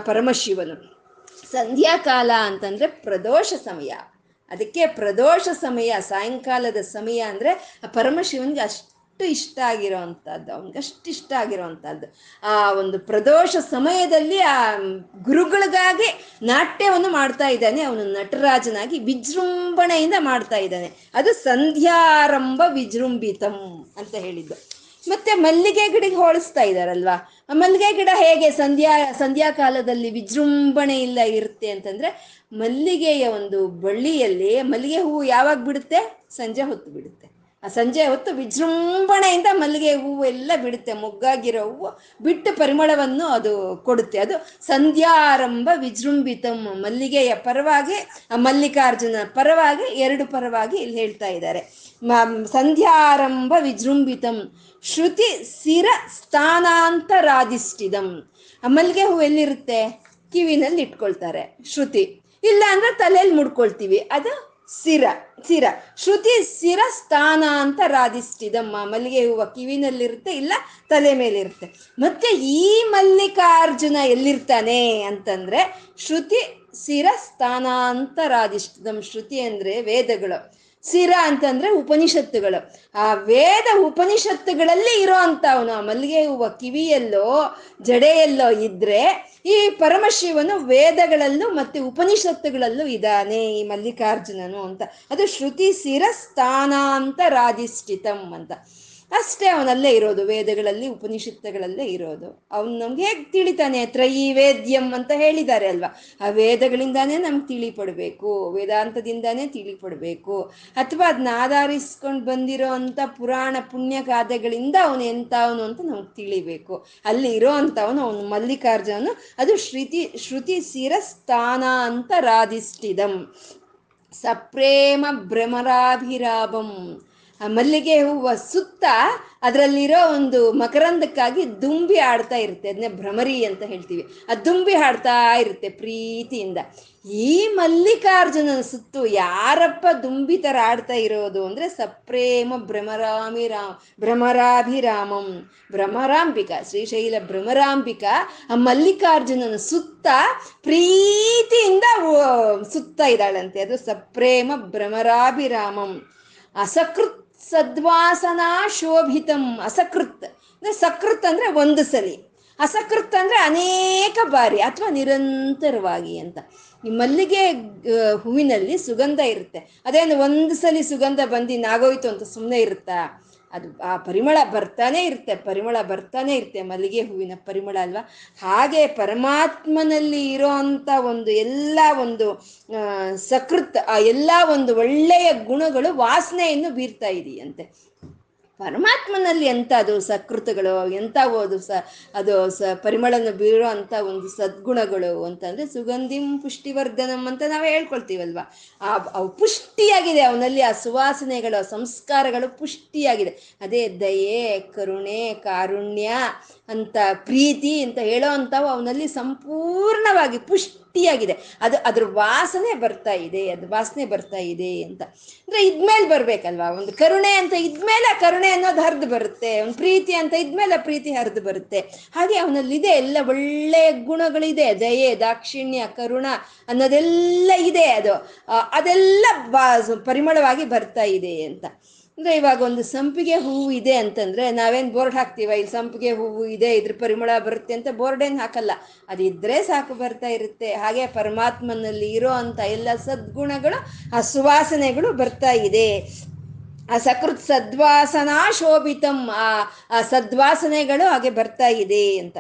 ಪರಮಶಿವನು. ಸಂಧ್ಯಾಕಾಲ ಅಂತಂದ್ರೆ ಪ್ರದೋಷ ಸಮಯ. ಅದಕ್ಕೆ ಪ್ರದೋಷ ಸಮಯ, ಸಾಯಂಕಾಲದ ಸಮಯ ಅಂದ್ರೆ ಆ ಪರಮಶಿವನ್ಗೆ ಅಷ್ಟು ಇಷ್ಟ ಆಗಿರೋವಂಥದ್ದು ಅವನಿಗೆ ಅಷ್ಟು ಇಷ್ಟ ಆಗಿರೋವಂಥದ್ದು ಆ ಒಂದು ಪ್ರದೋಷ ಸಮಯದಲ್ಲಿ ಆ ಗುರುಗಳಿಗಾಗಿ ನಾಟ್ಯವನ್ನು ಮಾಡ್ತಾ ಇದ್ದಾನೆ. ಅವನು ನಟರಾಜನಾಗಿ ವಿಜೃಂಭಣೆಯಿಂದ ಮಾಡ್ತಾ ಇದ್ದಾನೆ. ಅದು ಸಂಧ್ಯಾರಂಭ ವಿಜೃಂಭಿತಂ ಅಂತ ಹೇಳಿದ್ದು. ಮತ್ತೆ ಮಲ್ಲಿಗೆ ಗಿಡಕ್ಕೆ ಹೋಲಿಸ್ತಾ ಇದ್ದಾರಲ್ವಾ ಆ ಮಲ್ಲಿಗೆ ಗಿಡ ಹೇಗೆ ಸಂಧ್ಯಾ ಸಂಧ್ಯಾ ಕಾಲದಲ್ಲಿ ವಿಜೃಂಭಣೆ ಇಲ್ಲ ಇರುತ್ತೆ ಅಂತಂದ್ರೆ ಮಲ್ಲಿಗೆಯ ಒಂದು ಬಳ್ಳಿಯಲ್ಲಿ ಮಲ್ಲಿಗೆ ಹೂವು ಯಾವಾಗ ಬಿಡುತ್ತೆ? ಸಂಜೆ ಹೊತ್ತು ಬಿಡುತ್ತೆ. ಆ ಸಂಜೆ ಹೊತ್ತು ವಿಜೃಂಭಣೆಯಿಂದ ಮಲ್ಲಿಗೆ ಹೂವು ಎಲ್ಲ ಬಿಡುತ್ತೆ. ಮೊಗ್ಗಾಗಿರೋ ಹೂವು ಬಿಟ್ಟು ಪರಿಮಳವನ್ನು ಅದು ಕೊಡುತ್ತೆ. ಅದು ಸಂಧ್ಯಾರಂಭ ವಿಜೃಂಭಿತಂ ಮಲ್ಲಿಗೆಯ ಪರವಾಗಿ, ಆ ಮಲ್ಲಿಕಾರ್ಜುನ ಪರವಾಗಿ, ಎರಡು ಪರವಾಗಿ ಇಲ್ಲಿ ಹೇಳ್ತಾ ಇದ್ದಾರೆ. ಸಂಧ್ಯಾರಂಭ ವಿಜೃಂಭಿತಂ. ಶ್ರುತಿ ಸಿರ ಸ್ಥಾನಾಂತರಾಧಿಷ್ಠಿತಂ ಆ ಮಲ್ಲಿಗೆ ಹೂವು ಎಲ್ಲಿರುತ್ತೆ? ಕಿವಿನಲ್ಲಿ ಇಟ್ಕೊಳ್ತಾರೆ ಶ್ರುತಿ. ಇಲ್ಲ ಅಂದ್ರೆ ತಲೆಯಲ್ಲಿ ಮುಡ್ಕೊಳ್ತೀವಿ. ಅದು ಸಿರ ಸಿರ. ಶ್ರುತಿ ಸಿರ ಸ್ಥಾನ ಅಂತ ರಾಧಿಸ್ತಿದಮ್ಮ ಮಲ್ಲಿಗೆ ಹೂವು ಕಿವಿನಲ್ಲಿರುತ್ತೆ, ಇಲ್ಲ ತಲೆ ಮೇಲಿರುತ್ತೆ. ಮತ್ತೆ ಈ ಮಲ್ಲಿಕಾರ್ಜುನ ಎಲ್ಲಿರ್ತಾನೆ ಅಂತಂದ್ರೆ, ಶ್ರುತಿ ಸಿರ ಸ್ಥಾನಾಂತರಾಧಿಷ್ಠಿತಂ ಶ್ರುತಿ ಅಂದ್ರೆ ವೇದಗಳು. ಸಿರ ಅಂತಂದ್ರೆ ಉಪನಿಷತ್ತುಗಳು. ಆ ವೇದ ಉಪನಿಷತ್ತುಗಳಲ್ಲಿ ಇರೋ ಅವನು ಆ ಮಲ್ಲಿಗೆ ಹೂವು ಕಿವಿಯಲ್ಲೋ, ಜಡೆಯಲ್ಲೋ ಇದ್ರೆ ಈ ಪರಮಶಿವನು ವೇದಗಳಲ್ಲೂ ಮತ್ತೆ ಉಪನಿಷತ್ತುಗಳಲ್ಲೂ ಇದ್ದಾನೆ ಈ ಮಲ್ಲಿಕಾರ್ಜುನನು ಅಂತ. ಅದು ಶ್ರುತಿ ಸಿರ ಸ್ಥಾನಾಂತರಾಧಿಷ್ಠಿತಂ ಅಂತ. ಅಷ್ಟೇ ಅವನಲ್ಲೇ ಇರೋದು, ವೇದಗಳಲ್ಲಿ, ಉಪನಿಷತ್ತುಗಳಲ್ಲೇ ಇರೋದು. ಅವನು ನಮ್ಗೆ ಹೇಗೆ ತಿಳಿತಾನೆ? ತ್ರಯಿ ವೇದ್ಯಂ ಅಂತ ಹೇಳಿದ್ದಾರೆ ಅಲ್ವಾ? ಆ ವೇದಗಳಿಂದಾನೇ ನಮ್ಗೆ ತಿಳಿಪಡಬೇಕು, ವೇದಾಂತದಿಂದಾನೇ ತಿಳಿಪಡಬೇಕು. ಅಥವಾ ಅದನ್ನ ಆಧರಿಸ್ಕೊಂಡು ಬಂದಿರೋ ಅಂಥ ಪುರಾಣ ಪುಣ್ಯ ಗಾದೆಗಳಿಂದ ಅವನು ಎಂಥವನು ಅಂತ ನಮ್ಗೆ ತಿಳಿಬೇಕು. ಅಲ್ಲಿ ಇರೋ ಅಂಥವನು, ಅವನು ಮಲ್ಲಿಕಾರ್ಜುನನು, ಅದು ಶ್ರುತಿ ಶ್ರುತಿ ಸಿರ ಸ್ಥಾನ ಅಂತ ರಾಧಿಷ್ಠಿದಂ ಸಪ್ರೇಮ ಭ್ರಮರಾಭಿರಾಭಂ ಮಲ್ಲಿಗೆ ಹೂವ ಸುತ್ತ ಅದರಲ್ಲಿರೋ ಒಂದು ಮಕರಂದಕ್ಕಾಗಿ ದುಂಬಿ ಆಡ್ತಾ ಇರುತ್ತೆ. ಅದನ್ನೇ ಭ್ರಮರಿ ಅಂತ ಹೇಳ್ತೀವಿ. ಆ ದುಂಬಿ ಹಾಡ್ತಾ ಇರುತ್ತೆ ಪ್ರೀತಿಯಿಂದ. ಈ ಮಲ್ಲಿಕಾರ್ಜುನನ ಸುತ್ತು ಯಾರಪ್ಪ ದುಂಬಿ ಥರ ಆಡ್ತಾ ಇರೋದು ಅಂದರೆ ಸಪ್ರೇಮ ಭ್ರಮರಾಮಿ ರಾಮ್ ಭ್ರಮರಾಭಿರಾಮಂ. ಭ್ರಮರಾಂಬಿಕಾ, ಶ್ರೀಶೈಲ ಭ್ರಮರಾಂಬಿಕಾ ಆ ಮಲ್ಲಿಕಾರ್ಜುನನ ಸುತ್ತ ಪ್ರೀತಿಯಿಂದ ಸುತ್ತ ಇದ್ದಾಳಂತೆ. ಅದು ಸಪ್ರೇಮ ಭ್ರಮರಾಭಿರಾಮಂ. ಅಸಕೃತ್ ಸದ್ವಾಸನಾ ಶೋಭಿತಂ ಅಸಕೃತ್. ಅಂದ್ರೆ ಸಕೃತ್ ಅಂದ್ರೆ ಒಂದು ಸಲಿ. ಅಸಕೃತ್ ಅಂದ್ರೆ ಅನೇಕ ಬಾರಿ ಅಥವಾ ನಿರಂತರವಾಗಿ ಅಂತ. ಈ ಮಲ್ಲಿಗೆ ಹೂವಿನಲ್ಲಿ ಸುಗಂಧ ಇರುತ್ತೆ. ಅದೇನು ಒಂದು ಸಲಿ ಸುಗಂಧ ಬಂದು ನಾಗೋಯ್ತು ಅಂತ ಸುಮ್ಮನೆ ಇರುತ್ತಾ? ಅದು ಆ ಪರಿಮಳ ಬರ್ತಾನೆ ಇರುತ್ತೆ, ಪರಿಮಳ ಬರ್ತಾನೆ ಇರುತ್ತೆ, ಮಲ್ಲಿಗೆ ಹೂವಿನ ಪರಿಮಳ ಅಲ್ವಾ? ಹಾಗೆ ಪರಮಾತ್ಮನಲ್ಲಿ ಇರೋ ಅಂಥ ಒಂದು ಎಲ್ಲ ಒಂದು ಸಕೃತ್, ಆ ಎಲ್ಲ ಒಂದು ಒಳ್ಳೆಯ ಗುಣಗಳು ವಾಸನೆಯನ್ನು ಬೀರ್ತಾ ಇದೆಯಂತೆ. ಪರಮಾತ್ಮನಲ್ಲಿ ಎಂಥ ಅದು ಸಕೃತಗಳು ಎಂಥವು ಅದು ಸ ಅದು ಸ ಪರಿಮಳನ ಬೀರೋ ಅಂಥ ಒಂದು ಸದ್ಗುಣಗಳು ಅಂತಂದರೆ ಸುಗಂಧಿಂ ಪುಷ್ಟಿವರ್ಧನಂ ಅಂತ ನಾವು ಹೇಳ್ಕೊಳ್ತೀವಲ್ವ? ಆ, ಅವು ಪುಷ್ಟಿಯಾಗಿದೆ, ಅವನಲ್ಲಿ ಆ ಸುವಾಸನೆಗಳು ಸಂಸ್ಕಾರಗಳು ಪುಷ್ಟಿಯಾಗಿದೆ. ಅದೇ ದಯೆ, ಕರುಣೆ, ಕಾರುಣ್ಯ ಅಂತ ಪ್ರೀತಿ ಅಂತ ಹೇಳೋ ಅಂಥವು ಅವನಲ್ಲಿ ಸಂಪೂರ್ಣವಾಗಿ ಪುಷ್ಟಿಯಾಗಿದೆ. ಅದು ಅದ್ರ ವಾಸನೆ ಬರ್ತಾ ಇದೆ, ಅದು ವಾಸನೆ ಬರ್ತಾ ಇದೆ ಅಂತ. ಅಂದ್ರೆ ಇದ್ಮೇಲೆ ಬರಬೇಕಲ್ವಾ? ಒಂದು ಕರುಣೆ ಅಂತ ಇದ್ಮೇಲೆ ಕರುಣೆ ಅನ್ನೋದು ಹರಿದು ಬರುತ್ತೆ. ಒಂದು ಪ್ರೀತಿ ಅಂತ ಇದ್ಮೇಲೆ ಪ್ರೀತಿ ಹರಿದು ಬರುತ್ತೆ. ಹಾಗೆ ಅವನಲ್ಲಿದೆ ಎಲ್ಲ ಒಳ್ಳೆಯ ಗುಣಗಳಿದೆ. ದಯೆ, ದಾಕ್ಷಿಣ್ಯ, ಕರುಣ ಅನ್ನೋದೆಲ್ಲ ಇದೆ. ಅದು ಅದೆಲ್ಲ ಪರಿಮಳವಾಗಿ ಬರ್ತಾ ಇದೆ ಅಂತ. ಅಂದ್ರೆ ಇವಾಗ ಒಂದು ಸಂಪಿಗೆ ಹೂವು ಇದೆ ಅಂತಂದ್ರೆ ನಾವೇನ್ ಬೋರ್ಡ್ ಹಾಕ್ತೀವ? ಇಲ್ಲಿ ಸಂಪಿಗೆ ಹೂವು ಇದೆ, ಇದ್ರ ಪರಿಮಳ ಬರುತ್ತೆ ಅಂತ ಬೋರ್ಡ್ ಏನ್ ಹಾಕಲ್ಲ. ಅದಿದ್ರೆ ಸಾಕು ಬರ್ತಾ ಇರುತ್ತೆ. ಹಾಗೆ ಪರಮಾತ್ಮನಲ್ಲಿ ಇರೋ ಅಂತ ಎಲ್ಲ ಸದ್ಗುಣಗಳು, ಆ ಸುವಾಸನೆಗಳು ಬರ್ತಾ ಇದೆ. ಆ ಸಕೃತ್ ಸದ್ವಾಸನಾ ಶೋಭಿತಂ, ಆ ಆ ಸದ್ವಾಸನೆಗಳು ಹಾಗೆ ಬರ್ತಾ ಇದೆ ಅಂತ.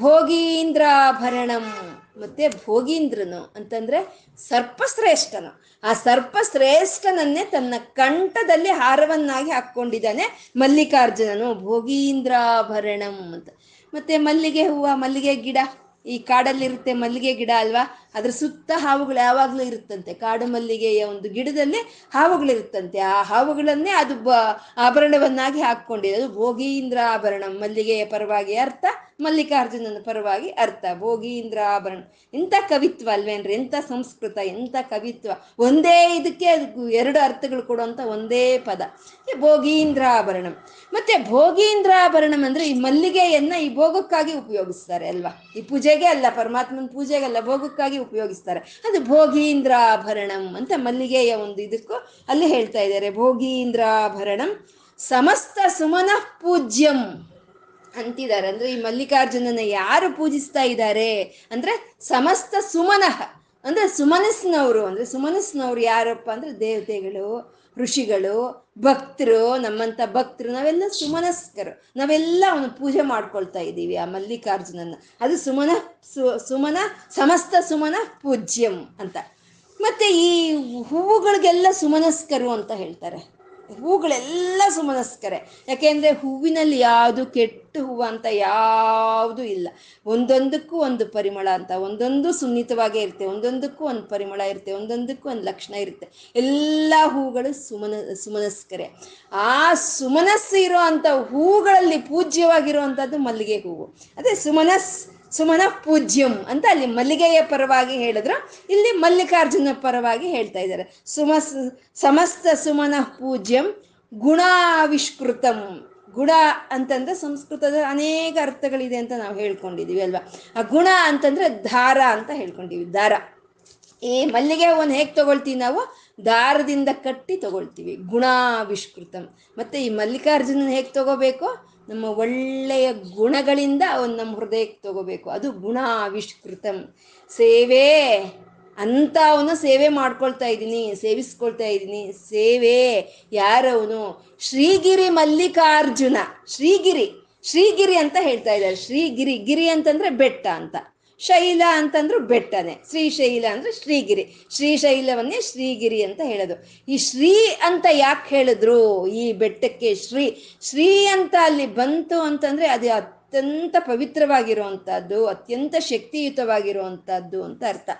ಭೋಗೀಂದ್ರಾಭರಣಂ. ಮತ್ತೆ ಭೋಗೀಂದ್ರನು ಅಂತಂದ್ರೆ ಸರ್ಪಶ್ರೇಷ್ಠನು. ಆ ಸರ್ಪ ಶ್ರೇಷ್ಠನನ್ನೇ ತನ್ನ ಕಂಠದಲ್ಲಿ ಹಾರವನ್ನಾಗಿ ಹಾಕ್ಕೊಂಡಿದ್ದಾನೆ. ಮಲ್ಲಿಕಾರ್ಜುನನು ಭೋಗೀಂದ್ರಾಭರಣಂ ಅಂತ. ಮತ್ತೆ ಮಲ್ಲಿಗೆ ಹೂವು, ಮಲ್ಲಿಗೆ ಗಿಡ. ಈ ಕಾಡಲ್ಲಿರುತ್ತೆ ಮಲ್ಲಿಗೆ ಗಿಡ ಅಲ್ವಾ? ಅದ್ರ ಸುತ್ತ ಹಾವುಗಳು ಯಾವಾಗಲೂ ಇರುತ್ತಂತೆ. ಕಾಡು ಮಲ್ಲಿಗೆಯ ಒಂದು ಗಿಡದಲ್ಲಿ ಹಾವುಗಳಿರುತ್ತಂತೆ ಆ ಹಾವುಗಳನ್ನೇ ಅದು ಬ, ಆಭರಣವನ್ನಾಗಿ ಹಾಕ್ಕೊಂಡಿದೆ ಅದು ಭೋಗೀಂದ್ರ ಆಭರಣ. ಮಲ್ಲಿಗೆಯ ಪರವಾಗಿ ಅರ್ಥ, ಮಲ್ಲಿಕಾರ್ಜುನನ ಪರವಾಗಿ ಅರ್ಥ. ಭೋಗೀಂದ್ರ ಆಭರಣ. ಎಂಥ ಕವಿತ್ವ ಅಲ್ವೇನ್ರಿ ಎಂಥ ಸಂಸ್ಕೃತ, ಎಂಥ ಕವಿತ್ವ. ಒಂದೇ ಇದಕ್ಕೆ ಅದು ಎರಡು ಅರ್ಥಗಳು ಕೊಡುವಂಥ ಒಂದೇ ಪದ. ಭೋಗೀಂದ್ರ ಆಭರಣಂ. ಮತ್ತೆ ಭೋಗೀಂದ್ರಾಭರಣಂ ಅಂದರೆ ಈ ಮಲ್ಲಿಗೆಯನ್ನ ಈ ಭೋಗಕ್ಕಾಗಿ ಉಪಯೋಗಿಸ್ತಾರೆ ಅಲ್ವಾ? ಈ ಪೂಜೆಗೆ ಅಲ್ಲ, ಪರಮಾತ್ಮನ ಪೂಜೆಗಲ್ಲ ಭೋಗಕ್ಕಾಗಿ ಉಪಯೋಗಿಸ್ತಾರೆ. ಅದು ಭೋಗೀಂದ್ರಾಭರಣಂ ಅಂತ ಮಲ್ಲಿಗೆಯ ಒಂದು ಇದಕ್ಕೂ ಅಲ್ಲಿ ಹೇಳ್ತಾ ಇದ್ದಾರೆ. ಭೋಗೀಂದ್ರಾಭರಣಂ ಸಮಸ್ತ ಸುಮನಃ ಪೂಜ್ಯಂ ಅಂತಿದ್ದಾರೆ. ಅಂದ್ರೆ ಈ ಮಲ್ಲಿಕಾರ್ಜುನನ ಯಾರು ಪೂಜಿಸ್ತಾ ಇದ್ದಾರೆ? ಅಂದ್ರೆ ಸಮಸ್ತ ಸುಮನಃ, ಅಂದ್ರೆ ಸುಮನಸ್ನವರು, ಅಂದ್ರೆ ಸುಮನಸ್ನವ್ರು ಯಾರಪ್ಪ ಅಂದ್ರೆ ದೇವತೆಗಳು, ಋಷಿಗಳು ಭಕ್ತರು, ನಮ್ಮಂತ ಭಕ್ತರು, ನಾವೆಲ್ಲ ಸುಮನಸ್ಕರು. ನಾವೆಲ್ಲ ಅವನು ಪೂಜೆ ಮಾಡ್ಕೊಳ್ತಾ ಇದ್ದೀವಿ ಆ ಮಲ್ಲಿಕಾರ್ಜುನನ ಅದು ಸುಮನ ಸುಮನ, ಸಮಸ್ತ ಸುಮನ ಪೂಜ್ಯಂ ಅಂತ. ಮತ್ತೆ ಈ ಹೂವುಗಳಿಗೆಲ್ಲ ಸುಮನಸ್ಕರು ಅಂತ ಹೇಳ್ತಾರೆ. ಹೂಗಳೆಲ್ಲ ಸುಮನಸ್ಕರೆ. ಯಾಕೆಂದ್ರೆ ಹೂವಿನಲ್ಲಿ ಯಾವುದು ಕೆಟ್ಟ ಹೂವು ಅಂತ ಯಾವುದು ಇಲ್ಲ. ಒಂದೊಂದಕ್ಕೂ ಒಂದು ಪರಿಮಳ ಅಂತ, ಒಂದೊಂದು ಸುನ್ನಿತವಾಗೇ ಇರುತ್ತೆ, ಒಂದೊಂದಕ್ಕೂ ಒಂದು ಪರಿಮಳ ಇರುತ್ತೆ, ಒಂದೊಂದಕ್ಕೂ ಒಂದು ಲಕ್ಷಣ ಇರುತ್ತೆ. ಎಲ್ಲ ಹೂಗಳು ಸುಮನ, ಸುಮನಸ್ಕರೆ. ಆ ಸುಮನಸ್ಸು ಇರೋ ಅಂಥ ಹೂಗಳಲ್ಲಿ ಪೂಜ್ಯವಾಗಿರುವಂಥದ್ದು ಮಲ್ಲಿಗೆ ಹೂವು. ಅದೇ ಸುಮನಸ್ ಸುಮನ ಪೂಜ್ಯಂ ಅಂತ ಅಲ್ಲಿ ಮಲ್ಲಿಗೆಯ ಪರವಾಗಿ ಹೇಳಿದ್ರು. ಇಲ್ಲಿ ಮಲ್ಲಿಕಾರ್ಜುನ ಪರವಾಗಿ ಹೇಳ್ತಾ ಇದ್ದಾರೆ. ಸುಮಸ್ ಸಮಸ್ತ ಸುಮನ ಪೂಜ್ಯಂ ಗುಣಾವಿಷ್ಕೃತಂ. ಗುಣ ಅಂತಂದ್ರೆ ಸಂಸ್ಕೃತದ ಅನೇಕ ಅರ್ಥಗಳಿದೆ ಅಂತ ನಾವು ಹೇಳ್ಕೊಂಡಿದೀವಿ ಅಲ್ವಾ? ಆ ಗುಣ ಅಂತಂದ್ರೆ ದಾರ ಅಂತ ಹೇಳ್ಕೊಂಡಿವಿ ದಾರ. ಈ ಮಲ್ಲಿಗೆ ಹೂವನ್ನು ಹೇಗೆ ತಗೊಳ್ತೀವಿ ನಾವು? ದಾರದಿಂದ ಕಟ್ಟಿ ತಗೊಳ್ತೀವಿ. ಗುಣಾವಿಷ್ಕೃತಂ. ಮತ್ತೆ ಈ ಮಲ್ಲಿಕಾರ್ಜುನನ ಹೇಗೆ ತಗೋಬೇಕು? ನಮ್ಮ ಒಳ್ಳೆಯ ಗುಣಗಳಿಂದ ಅವನು ನಮ್ಮ ಹೃದಯಕ್ಕೆ ತಗೋಬೇಕು. ಅದು ಗುಣಾವಿಷ್ಕೃತಂ. ಸೇವೆ ಅಂತ ಅವನು ಸೇವೆ ಮಾಡ್ಕೊಳ್ತಾ ಇದ್ದೀನಿ, ಸೇವಿಸ್ಕೊಳ್ತಾ ಇದ್ದೀನಿ. ಸೇವೆ ಯಾರವನು? ಶ್ರೀಗಿರಿ ಮಲ್ಲಿಕಾರ್ಜುನ. ಶ್ರೀಗಿರಿ. ಶ್ರೀಗಿರಿ ಅಂತ ಹೇಳ್ತಾ ಇದ್ದಾರೆ. ಶ್ರೀಗಿರಿ, ಗಿರಿ ಅಂತಂದ್ರೆ ಬೆಟ್ಟ ಅಂತ. ಶೈಲ ಅಂತಂದ್ರು ಬೆಟ್ಟನೆ. ಶ್ರೀಶೈಲ ಅಂದ್ರೆ ಶ್ರೀಗಿರಿ. ಶ್ರೀಶೈಲವನ್ನೇ ಶ್ರೀಗಿರಿ ಅಂತ ಹೇಳೋದು. ಈ ಶ್ರೀ ಅಂತ ಯಾಕೆ ಹೇಳಿದ್ರು? ಈ ಬೆಟ್ಟಕ್ಕೆ ಶ್ರೀ. ಶ್ರೀ ಅಂತ ಅಲ್ಲಿ ಬಂತು ಅಂತಂದ್ರೆ ಅದು ಅತ್ಯಂತ ಪವಿತ್ರವಾಗಿರುವಂತಹದ್ದು, ಅತ್ಯಂತ ಶಕ್ತಿಯುತವಾಗಿರುವಂತಹದ್ದು ಅಂತ ಅರ್ಥ.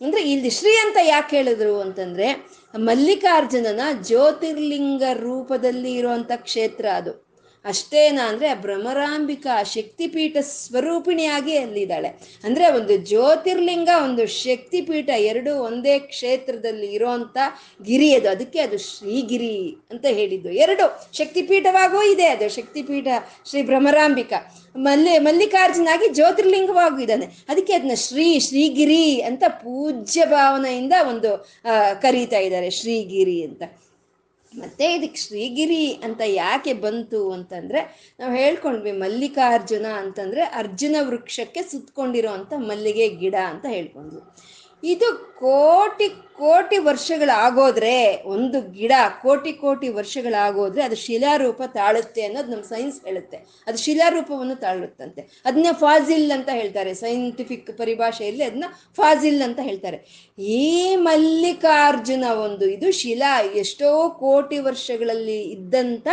ಅಂದ್ರೆ ಇಲ್ಲಿ ಶ್ರೀ ಅಂತ ಯಾಕೆ ಹೇಳಿದ್ರು ಅಂತಂದ್ರೆ ಮಲ್ಲಿಕಾರ್ಜುನನ ಜ್ಯೋತಿರ್ಲಿಂಗ ರೂಪದಲ್ಲಿ ಇರುವಂತ ಕ್ಷೇತ್ರ ಅದು. ಅಷ್ಟೇನಾ ಅಂದ್ರೆ ಭ್ರಮರಾಂಬಿಕಾ ಶಕ್ತಿಪೀಠ ಸ್ವರೂಪಿಣಿಯಾಗಿ ಅಲ್ಲಿದ್ದಾಳೆ. ಅಂದ್ರೆ ಒಂದು ಜ್ಯೋತಿರ್ಲಿಂಗ, ಒಂದು ಶಕ್ತಿಪೀಠ ಎರಡು ಒಂದೇ ಕ್ಷೇತ್ರದಲ್ಲಿ ಇರೋಂಥ ಗಿರಿ ಅದು. ಅದಕ್ಕೆ ಅದು ಶ್ರೀಗಿರಿ ಅಂತ ಹೇಳಿದ್ದು. ಎರಡು ಶಕ್ತಿಪೀಠವಾಗೂ ಇದೆ, ಅದು ಶಕ್ತಿಪೀಠ ಶ್ರೀ ಭ್ರಮರಾಂಬಿಕಾ. ಮಲ್ಲಿ, ಮಲ್ಲಿಕಾರ್ಜುನಾಗಿ ಜ್ಯೋತಿರ್ಲಿಂಗವಾಗೂ ಇದ್ದಾನೆ. ಅದಕ್ಕೆ ಅದನ್ನ ಶ್ರೀ, ಶ್ರೀಗಿರಿ ಅಂತ ಪೂಜ್ಯ ಭಾವನೆಯಿಂದ ಒಂದು ಕರೀತಾ ಇದ್ದಾರೆ, ಶ್ರೀಗಿರಿ ಅಂತ. ಮತ್ತೆ ಇದಕ್ಕೆ ಶ್ರೀಗಿರಿ ಅಂತ ಯಾಕೆ ಬಂತು ಅಂತಂದ್ರೆ ನಾವು ಹೇಳ್ಕೊಂಡ್ವಿ ಮಲ್ಲಿಕಾರ್ಜುನ ಅಂತಂದ್ರೆ ಅರ್ಜುನ ವೃಕ್ಷಕ್ಕೆ ಸುತ್ತಕೊಂಡಿರುವಂತ ಮಲ್ಲಿಗೆ ಗಿಡ ಅಂತ ಹೇಳ್ಕೊಂಡ್ವಿ. ಇದು ಕೋಟಿ ಕೋಟಿ ವರ್ಷಗಳಾಗೋದ್ರೆ, ಒಂದು ಗಿಡ ಕೋಟಿ ಕೋಟಿ ವರ್ಷಗಳಾಗೋದ್ರೆ ಅದು ಶಿಲಾರೂಪ ತಾಳುತ್ತೆ ಅನ್ನೋದು ನಮ್ಮ ಸೈನ್ಸ್ ಹೇಳುತ್ತೆ. ಅದು ಶಿಲಾರೂಪವನ್ನು ತಾಳುತ್ತಂತೆ. ಅದನ್ನ ಫಾಜಿಲ್ ಅಂತ ಹೇಳ್ತಾರೆ. ಸೈಂಟಿಫಿಕ್ ಪರಿಭಾಷೆಯಲ್ಲಿ ಅದನ್ನ ಫಾಜಿಲ್ ಅಂತ ಹೇಳ್ತಾರೆ. ಈ ಮಲ್ಲಿಕಾರ್ಜುನ ಒಂದು, ಇದು ಶಿಲಾ ಎಷ್ಟೋ ಕೋಟಿ ವರ್ಷಗಳಲ್ಲಿ ಇದ್ದಂತ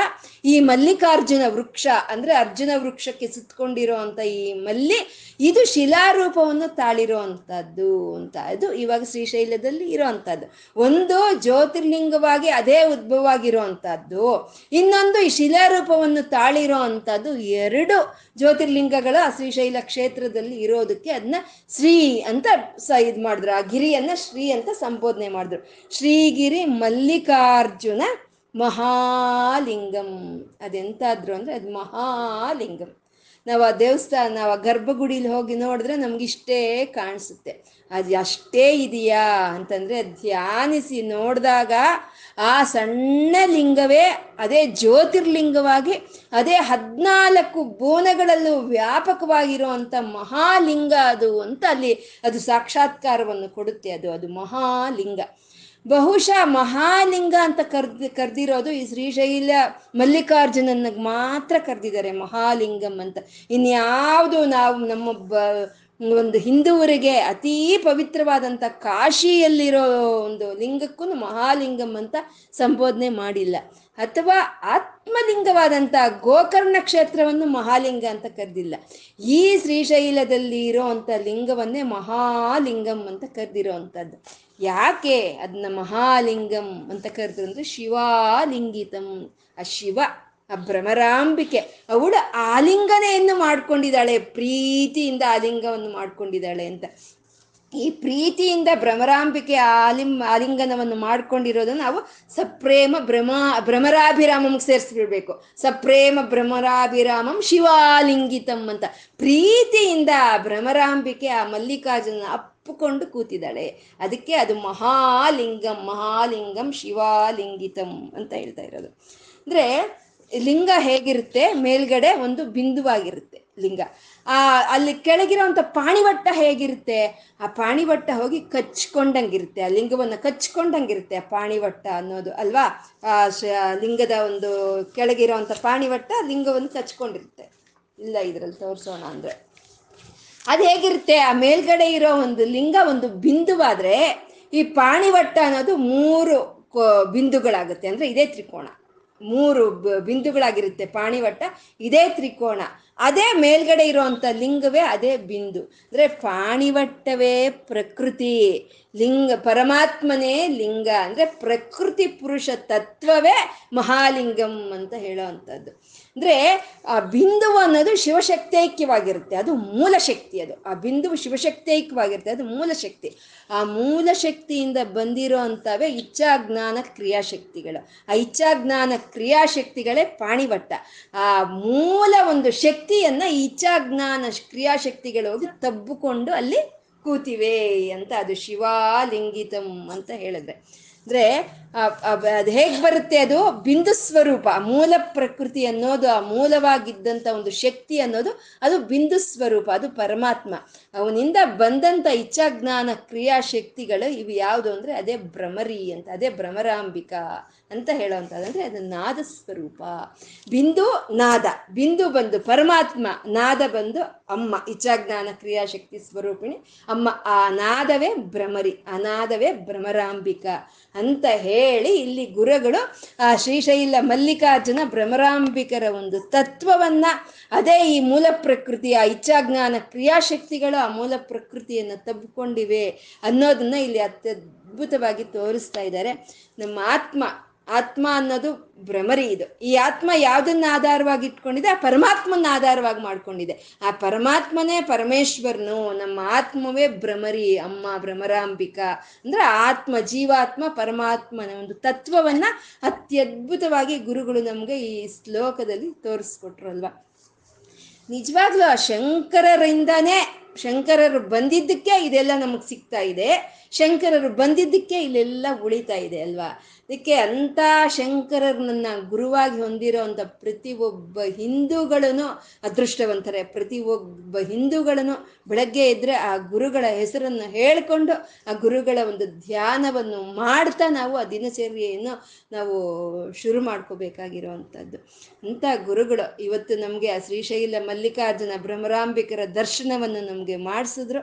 ಈ ಮಲ್ಲಿಕಾರ್ಜುನ ವೃಕ್ಷ, ಅಂದ್ರೆ ಅರ್ಜುನ ವೃಕ್ಷಕ್ಕೆ ಸುತ್ತಕೊಂಡಿರೋ ಅಂತ ಈ ಮಲ್ಲಿ, ಇದು ಶಿಲಾರೂಪವನ್ನು ತಾಳಿರೋ ಅಂತದ್ದು ಅಂತ. ಅದು ಇವಾಗ ಶ್ರೀಶೈಲದಲ್ಲಿ ಇರೋವಂಥದ್ದು ಒಂದು ಜ್ಯೋತಿರ್ಲಿಂಗವಾಗಿ ಅದೇ ಉದ್ಭವ ಆಗಿರುವಂಥದ್ದು ಇನ್ನೊಂದು ಈ ಶಿಲಾರೂಪವನ್ನು ತಾಳಿರೋ ಅಂಥದ್ದು ಎರಡು ಜ್ಯೋತಿರ್ಲಿಂಗಗಳ ಶ್ರೀಶೈಲ ಕ್ಷೇತ್ರದಲ್ಲಿ ಇರೋದಕ್ಕೆ ಅದನ್ನ ಶ್ರೀ ಅಂತ ಸ ಇದು ಮಾಡಿದ್ರು. ಆ ಗಿರಿಯನ್ನ ಶ್ರೀ ಅಂತ ಸಂಬೋಧನೆ ಮಾಡಿದ್ರು. ಶ್ರೀಗಿರಿ ಮಲ್ಲಿಕಾರ್ಜುನ ಮಹಾಲಿಂಗಂ. ಅದೆಂತಾದ್ರು ಅಂದ್ರೆ ಅದು ಮಹಾಲಿಂಗಂ. ನಾವು ಆ ದೇವಸ್ಥಾನ, ನಾವು ಆ ಗರ್ಭಗುಡಿಲಿ ಹೋಗಿ ನೋಡಿದ್ರೆ ನಮ್ಗೆ ಇಷ್ಟೇ ಕಾಣಿಸುತ್ತೆ. ಅದು ಅಷ್ಟೇ ಇದೆಯಾ ಅಂತಂದ್ರೆ ಧ್ಯಾನಿಸಿ ನೋಡಿದಾಗ ಆ ಸಣ್ಣ ಲಿಂಗವೇ ಅದೇ ಜ್ಯೋತಿರ್ಲಿಂಗವಾಗಿ, ಅದೇ ಹದಿನಾಲ್ಕು ಬೋನಗಳಲ್ಲೂ ವ್ಯಾಪಕವಾಗಿರುವಂಥ ಮಹಾಲಿಂಗ ಅದು ಅಂತ ಅಲ್ಲಿ ಅದು ಸಾಕ್ಷಾತ್ಕಾರವನ್ನು ಕೊಡುತ್ತೆ. ಅದು ಅದು ಮಹಾಲಿಂಗ. ಬಹುಶಃ ಮಹಾಲಿಂಗ ಅಂತ ಕರ್ದು, ಕರ್ದಿರೋದು ಈ ಶ್ರೀಶೈಲ ಮಲ್ಲಿಕಾರ್ಜುನನ್ ಮಾತ್ರ ಕರೆದಿದ್ದಾರೆ ಮಹಾಲಿಂಗಂ ಅಂತ. ಇನ್ಯಾವುದು ನಾವು ನಮ್ಮ ಬ, ಒಂದು ಹಿಂದೂವರಿಗೆ ಅತೀ ಪವಿತ್ರವಾದಂಥ ಕಾಶಿಯಲ್ಲಿರೋ ಒಂದು ಲಿಂಗಕ್ಕೂ ಮಹಾಲಿಂಗಂ ಅಂತ ಸಂಬೋಧನೆ ಮಾಡಿಲ್ಲ. ಅಥವಾ ಆತ್ಮಲಿಂಗವಾದಂಥ ಗೋಕರ್ಣ ಕ್ಷೇತ್ರವನ್ನು ಮಹಾಲಿಂಗ ಅಂತ ಕರೆದಿಲ್ಲ. ಈ ಶ್ರೀಶೈಲದಲ್ಲಿ ಇರೋವಂಥ ಲಿಂಗವನ್ನೇ ಮಹಾಲಿಂಗಂ ಅಂತ ಕರೆದಿರೋ ಅಂಥದ್ದು. ಯಾಕೆ ಅದನ್ನ ಮಹಾಲಿಂಗಂ ಅಂತ ಕರೆದ್ರು ಅಂದ್ರೆ ಶಿವಾಲಿಂಗಿತಂ. ಆ ಶಿವ, ಆ ಭ್ರಮರಾಂಬಿಕೆ, ಅವಳು ಆಲಿಂಗನೆಯನ್ನು ಮಾಡ್ಕೊಂಡಿದ್ದಾಳೆ, ಪ್ರೀತಿಯಿಂದ ಆಲಿಂಗವನ್ನು ಮಾಡ್ಕೊಂಡಿದ್ದಾಳೆ ಅಂತ. ಈ ಪ್ರೀತಿಯಿಂದ ಭ್ರಮರಾಂಬಿಕೆ ಆಲಿಂ, ಆಲಿಂಗನವನ್ನು ಮಾಡ್ಕೊಂಡಿರೋದನ್ನು ನಾವು ಸಪ್ರೇಮ ಭ್ರಮ ಭ್ರಮರಾಭಿರಾಮಂಗೆ ಸೇರಿಸ್ಬಿಡ್ಬೇಕು. ಸಪ್ರೇಮ ಭ್ರಮರಾಭಿರಾಮಂ ಶಿವಾಲಿಂಗಿತಂ ಅಂತ. ಪ್ರೀತಿಯಿಂದ ಭ್ರಮರಾಂಬಿಕೆ ಆ ಮಲ್ಲಿಕಾರ್ಜುನ ಅಪ್ಪುಕೊಂಡು ಕೂತಿದ್ದಾಳೆ. ಅದಕ್ಕೆ ಅದು ಮಹಾಲಿಂಗಂ ಮಹಾಲಿಂಗಂ ಶಿವಾಲಿಂಗಿತಂ ಅಂತ ಹೇಳ್ತಾ ಇರೋದು. ಅಂದ್ರೆ ಲಿಂಗ ಹೇಗಿರುತ್ತೆ? ಮೇಲ್ಗಡೆ ಒಂದು ಬಿಂದುವಾಗಿರುತ್ತೆ ಲಿಂಗ. ಆ, ಅಲ್ಲಿ ಕೆಳಗಿರೋಂಥ ಪಾಣಿವಟ್ಟ ಹೇಗಿರುತ್ತೆ? ಆ ಪಾಣಿವಟ್ಟ ಹೋಗಿ ಕಚ್ಕೊಂಡಂಗಿರುತ್ತೆ. ಆ ಲಿಂಗವನ್ನು ಕಚ್ಕೊಂಡಂಗಿರುತ್ತೆ ಆ ಪಾಣಿವಟ್ಟ ಅನ್ನೋದು ಅಲ್ವಾ? ಆ ಲಿಂಗದ ಒಂದು ಕೆಳಗಿರೋಂಥ ಪಾಣಿವಟ್ಟ ಲಿಂಗವನ್ನು ಕಚ್ಕೊಂಡಿರುತ್ತೆ. ಇಲ್ಲ ಇದ್ರಲ್ಲಿ ತೋರಿಸೋಣ ಅಂದ್ರೆ. ಅದು ಹೇಗಿರುತ್ತೆ? ಆ ಮೇಲ್ಗಡೆ ಇರೋ ಒಂದು ಲಿಂಗ ಒಂದು ಬಿಂದುವಾದ್ರೆ ಈ ಪಾಣಿವಟ್ಟ ಅನ್ನೋದು ಮೂರು ಬಿಂದುಗಳಾಗುತ್ತೆ. ಅಂದ್ರೆ ಇದೇ ತ್ರಿಕೋಣ ಮೂರು ಬಿಂದುಗಳಾಗಿರುತ್ತೆ ಪಾಣಿವಟ್ಟ, ಇದೇ ತ್ರಿಕೋಣ ಅದೇ ಮೇಲ್ಗಡೆ ಇರುವಂತ ಲಿಂಗವೇ ಅದೇ ಬಿಂದು. ಅಂದ್ರೆ ಪಾಣಿವಟ್ಟವೇ ಪ್ರಕೃತಿ. ಲಿಂಗ, ಪರಮಾತ್ಮನೇ ಲಿಂಗ. ಅಂದ್ರೆ ಪ್ರಕೃತಿ ಪುರುಷ ತತ್ವವೇ ಮಹಾಲಿಂಗಂ ಅಂತ ಹೇಳೋ ಅಂಥದ್ದು ಅಂದ್ರೆ ಆ ಬಿಂದು ಅನ್ನೋದು ಶಿವಶಕ್ತೈಕ್ಯವಾಗಿರುತ್ತೆ. ಅದು ಮೂಲ ಶಕ್ತಿ ಅದು. ಆ ಬಿಂದುವು ಶಿವಶಕ್ತೈಕ್ಯವಾಗಿರುತ್ತೆ. ಅದು ಮೂಲ ಶಕ್ತಿ. ಆ ಮೂಲ ಶಕ್ತಿಯಿಂದ ಬಂದಿರೋ ಅಂಥವೇ ಇಚ್ಛಾಜ್ಞಾನ ಕ್ರಿಯಾಶಕ್ತಿಗಳು. ಆ ಇಚ್ಛಾಜ್ಞಾನ ಕ್ರಿಯಾಶಕ್ತಿಗಳೇ ಪಾಣಿವಟ್ಟ. ಆ ಮೂಲ ಒಂದು ಶಕ್ತಿಯನ್ನ ಇಚ್ಛಾಜ್ಞಾನ ಕ್ರಿಯಾಶಕ್ತಿಗಳು ಹೋಗಿ ತಬ್ಬಿಕೊಂಡು ಅಲ್ಲಿ ಕೂತಿವೆ ಅಂತ ಅದು ಶಿವಾಲಿಂಗಿತಂ ಅಂತ ಹೇಳಿದ್ರೆ. ಅಂದ್ರೆ ಅದು ಹೇಗೆ ಬರುತ್ತೆ ಅದು? ಬಿಂದು ಸ್ವರೂಪ ಮೂಲ ಪ್ರಕೃತಿ ಅನ್ನೋದು, ಆ ಮೂಲವಾಗಿದ್ದಂಥ ಒಂದು ಶಕ್ತಿ ಅನ್ನೋದು ಅದು ಬಿಂದು ಸ್ವರೂಪ, ಅದು ಪರಮಾತ್ಮ. ಅವನಿಂದ ಬಂದಂಥ ಇಚ್ಛಾಜ್ಞಾನ ಕ್ರಿಯಾಶಕ್ತಿಗಳು ಇವು ಯಾವುದು ಅಂದರೆ ಅದೇ ಭ್ರಮರಿ ಅಂತ, ಅದೇ ಭ್ರಮರಾಂಬಿಕ ಅಂತ ಹೇಳೋವಂಥದ್ದು ಅಂದರೆ ಅದು ನಾದ ಸ್ವರೂಪ. ಬಿಂದು ನಾದ, ಬಿಂದು ಬಂದು ಪರಮಾತ್ಮ, ನಾದ ಬಂದು ಅಮ್ಮ, ಇಚ್ಛಾಜ್ಞಾನ ಕ್ರಿಯಾಶಕ್ತಿ ಸ್ವರೂಪಿಣಿ, ಅಮ್ಮ, ಆ ನಾದವೇ ಭ್ರಮರಿ, ಆ ನಾದವೇ ಭ್ರಮರಾಂಬಿಕ ಅಂತ ಹೇಳಿ ಇಲ್ಲಿ ಗುರುಗಳು ಆ ಶ್ರೀಶೈಲ ಮಲ್ಲಿಕಾರ್ಜುನ ಭ್ರಮರಾಂಬಿಕರ ಒಂದು ತತ್ವವನ್ನ, ಅದೇ ಈ ಮೂಲ ಪ್ರಕೃತಿ ಆ ಇಚ್ಛಾಜ್ಞಾನ ಕ್ರಿಯಾಶಕ್ತಿಗಳು ಆ ಮೂಲ ಪ್ರಕೃತಿಯನ್ನು ತಬ್ಬಿಕೊಂಡಿವೆ ಅನ್ನೋದನ್ನ ಇಲ್ಲಿ ಅತ್ಯದ್ಭುತವಾಗಿ ತೋರಿಸ್ತಾ ಇದ್ದಾರೆ. ನಮ್ಮ ಆತ್ಮ ಆತ್ಮ ಅನ್ನೋದು ಭ್ರಮರಿ ಇದು. ಈ ಆತ್ಮ ಯಾವುದನ್ನ ಆಧಾರವಾಗಿ ಇಟ್ಕೊಂಡಿದೆ, ಆ ಪರಮಾತ್ಮನ ಆಧಾರವಾಗಿ ಮಾಡ್ಕೊಂಡಿದೆ. ಆ ಪರಮಾತ್ಮನೇ ಪರಮೇಶ್ವರನು, ನಮ್ಮ ಆತ್ಮವೇ ಭ್ರಮರಿ, ಅಮ್ಮ ಭ್ರಮರಾಂಬಿಕಾ. ಅಂದ್ರೆ ಆತ್ಮ, ಜೀವಾತ್ಮ, ಪರಮಾತ್ಮನ ಒಂದು ತತ್ವವನ್ನ ಅತ್ಯದ್ಭುತವಾಗಿ ಗುರುಗಳು ನಮ್ಗೆ ಈ ಶ್ಲೋಕದಲ್ಲಿ ತೋರಿಸ್ಕೊಟ್ರು ಅಲ್ವಾ ನಿಜವಾಗ್ಲೂ ಆ ಶಂಕರರಿಂದಾನೇ, ಶಂಕರರು ಬಂದಿದ್ದಕ್ಕೆ ಇದೆಲ್ಲ ನಮಗೆ ಸಿಗ್ತಾ ಇದೆ. ಶಂಕರರು ಬಂದಿದ್ದಕ್ಕೆ ಇಲ್ಲೆಲ್ಲ ಉಳಿತಾ ಇದೆ ಅಲ್ವಾ? ಅದಕ್ಕೆ ಅಂಥ ಶಂಕರರನ್ನ ಗುರುವಾಗಿ ಹೊಂದಿರೋ ಅಂಥ ಪ್ರತಿ ಒಬ್ಬ ಹಿಂದೂಗಳನ್ನು ಅದೃಷ್ಟವಂತರೆ ಒಬ್ಬ ಹಿಂದೂಗಳನ್ನು ಬೆಳಗ್ಗೆ ಇದ್ದರೆ ಆ ಗುರುಗಳ ಹೆಸರನ್ನು ಹೇಳಿಕೊಂಡು ಆ ಗುರುಗಳ ಒಂದು ಧ್ಯಾನವನ್ನು ಮಾಡ್ತಾ ನಾವು ಆ ದಿನಚರ್ಯೆಯನ್ನು ನಾವು ಶುರು ಮಾಡ್ಕೋಬೇಕಾಗಿರುವಂಥದ್ದು ಅಂಥ ಗುರುಗಳು ಇವತ್ತು ನಮಗೆ ಆ ಶ್ರೀಶೈಲ ಮಲ್ಲಿಕಾರ್ಜುನ ಭ್ರಮರಾಂಬಿಕರ ದರ್ಶನವನ್ನು ನಮಗೆ ಮಾಡಿಸಿದ್ರು.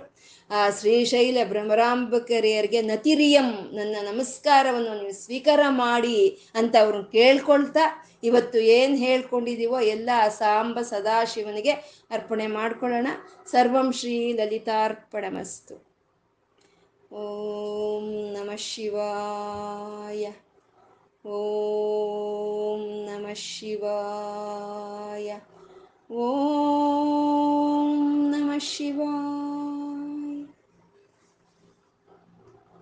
ಆ ಶ್ರೀಶೈಲ ಭ್ರಮರಾಂಬಕರಿಯರಿಗೆ ನತಿರಿಯಂ, ನನ್ನ ನಮಸ್ಕಾರವನ್ನು ನೀವು ಸ್ವೀಕಾರ ಮಾಡಿ ಅಂತ ಅವ್ರನ್ನ ಕೇಳ್ಕೊಳ್ತಾ, ಇವತ್ತು ಏನು ಹೇಳ್ಕೊಂಡಿದೀವೋ ಎಲ್ಲ ಸಾಂಬ ಸದಾಶಿವನಿಗೆ ಅರ್ಪಣೆ ಮಾಡ್ಕೊಳ್ಳೋಣ. ಸರ್ವಂ ಶ್ರೀ ಲಲಿತಾರ್ಪಣಮಸ್ತು. ಓಂ ನಮಃ ಶಿವಾಯ. ಓಂ ನಮಃ ಶಿವಾಯ. ಓಂ ನಮಃ ಶಿವಾಯ.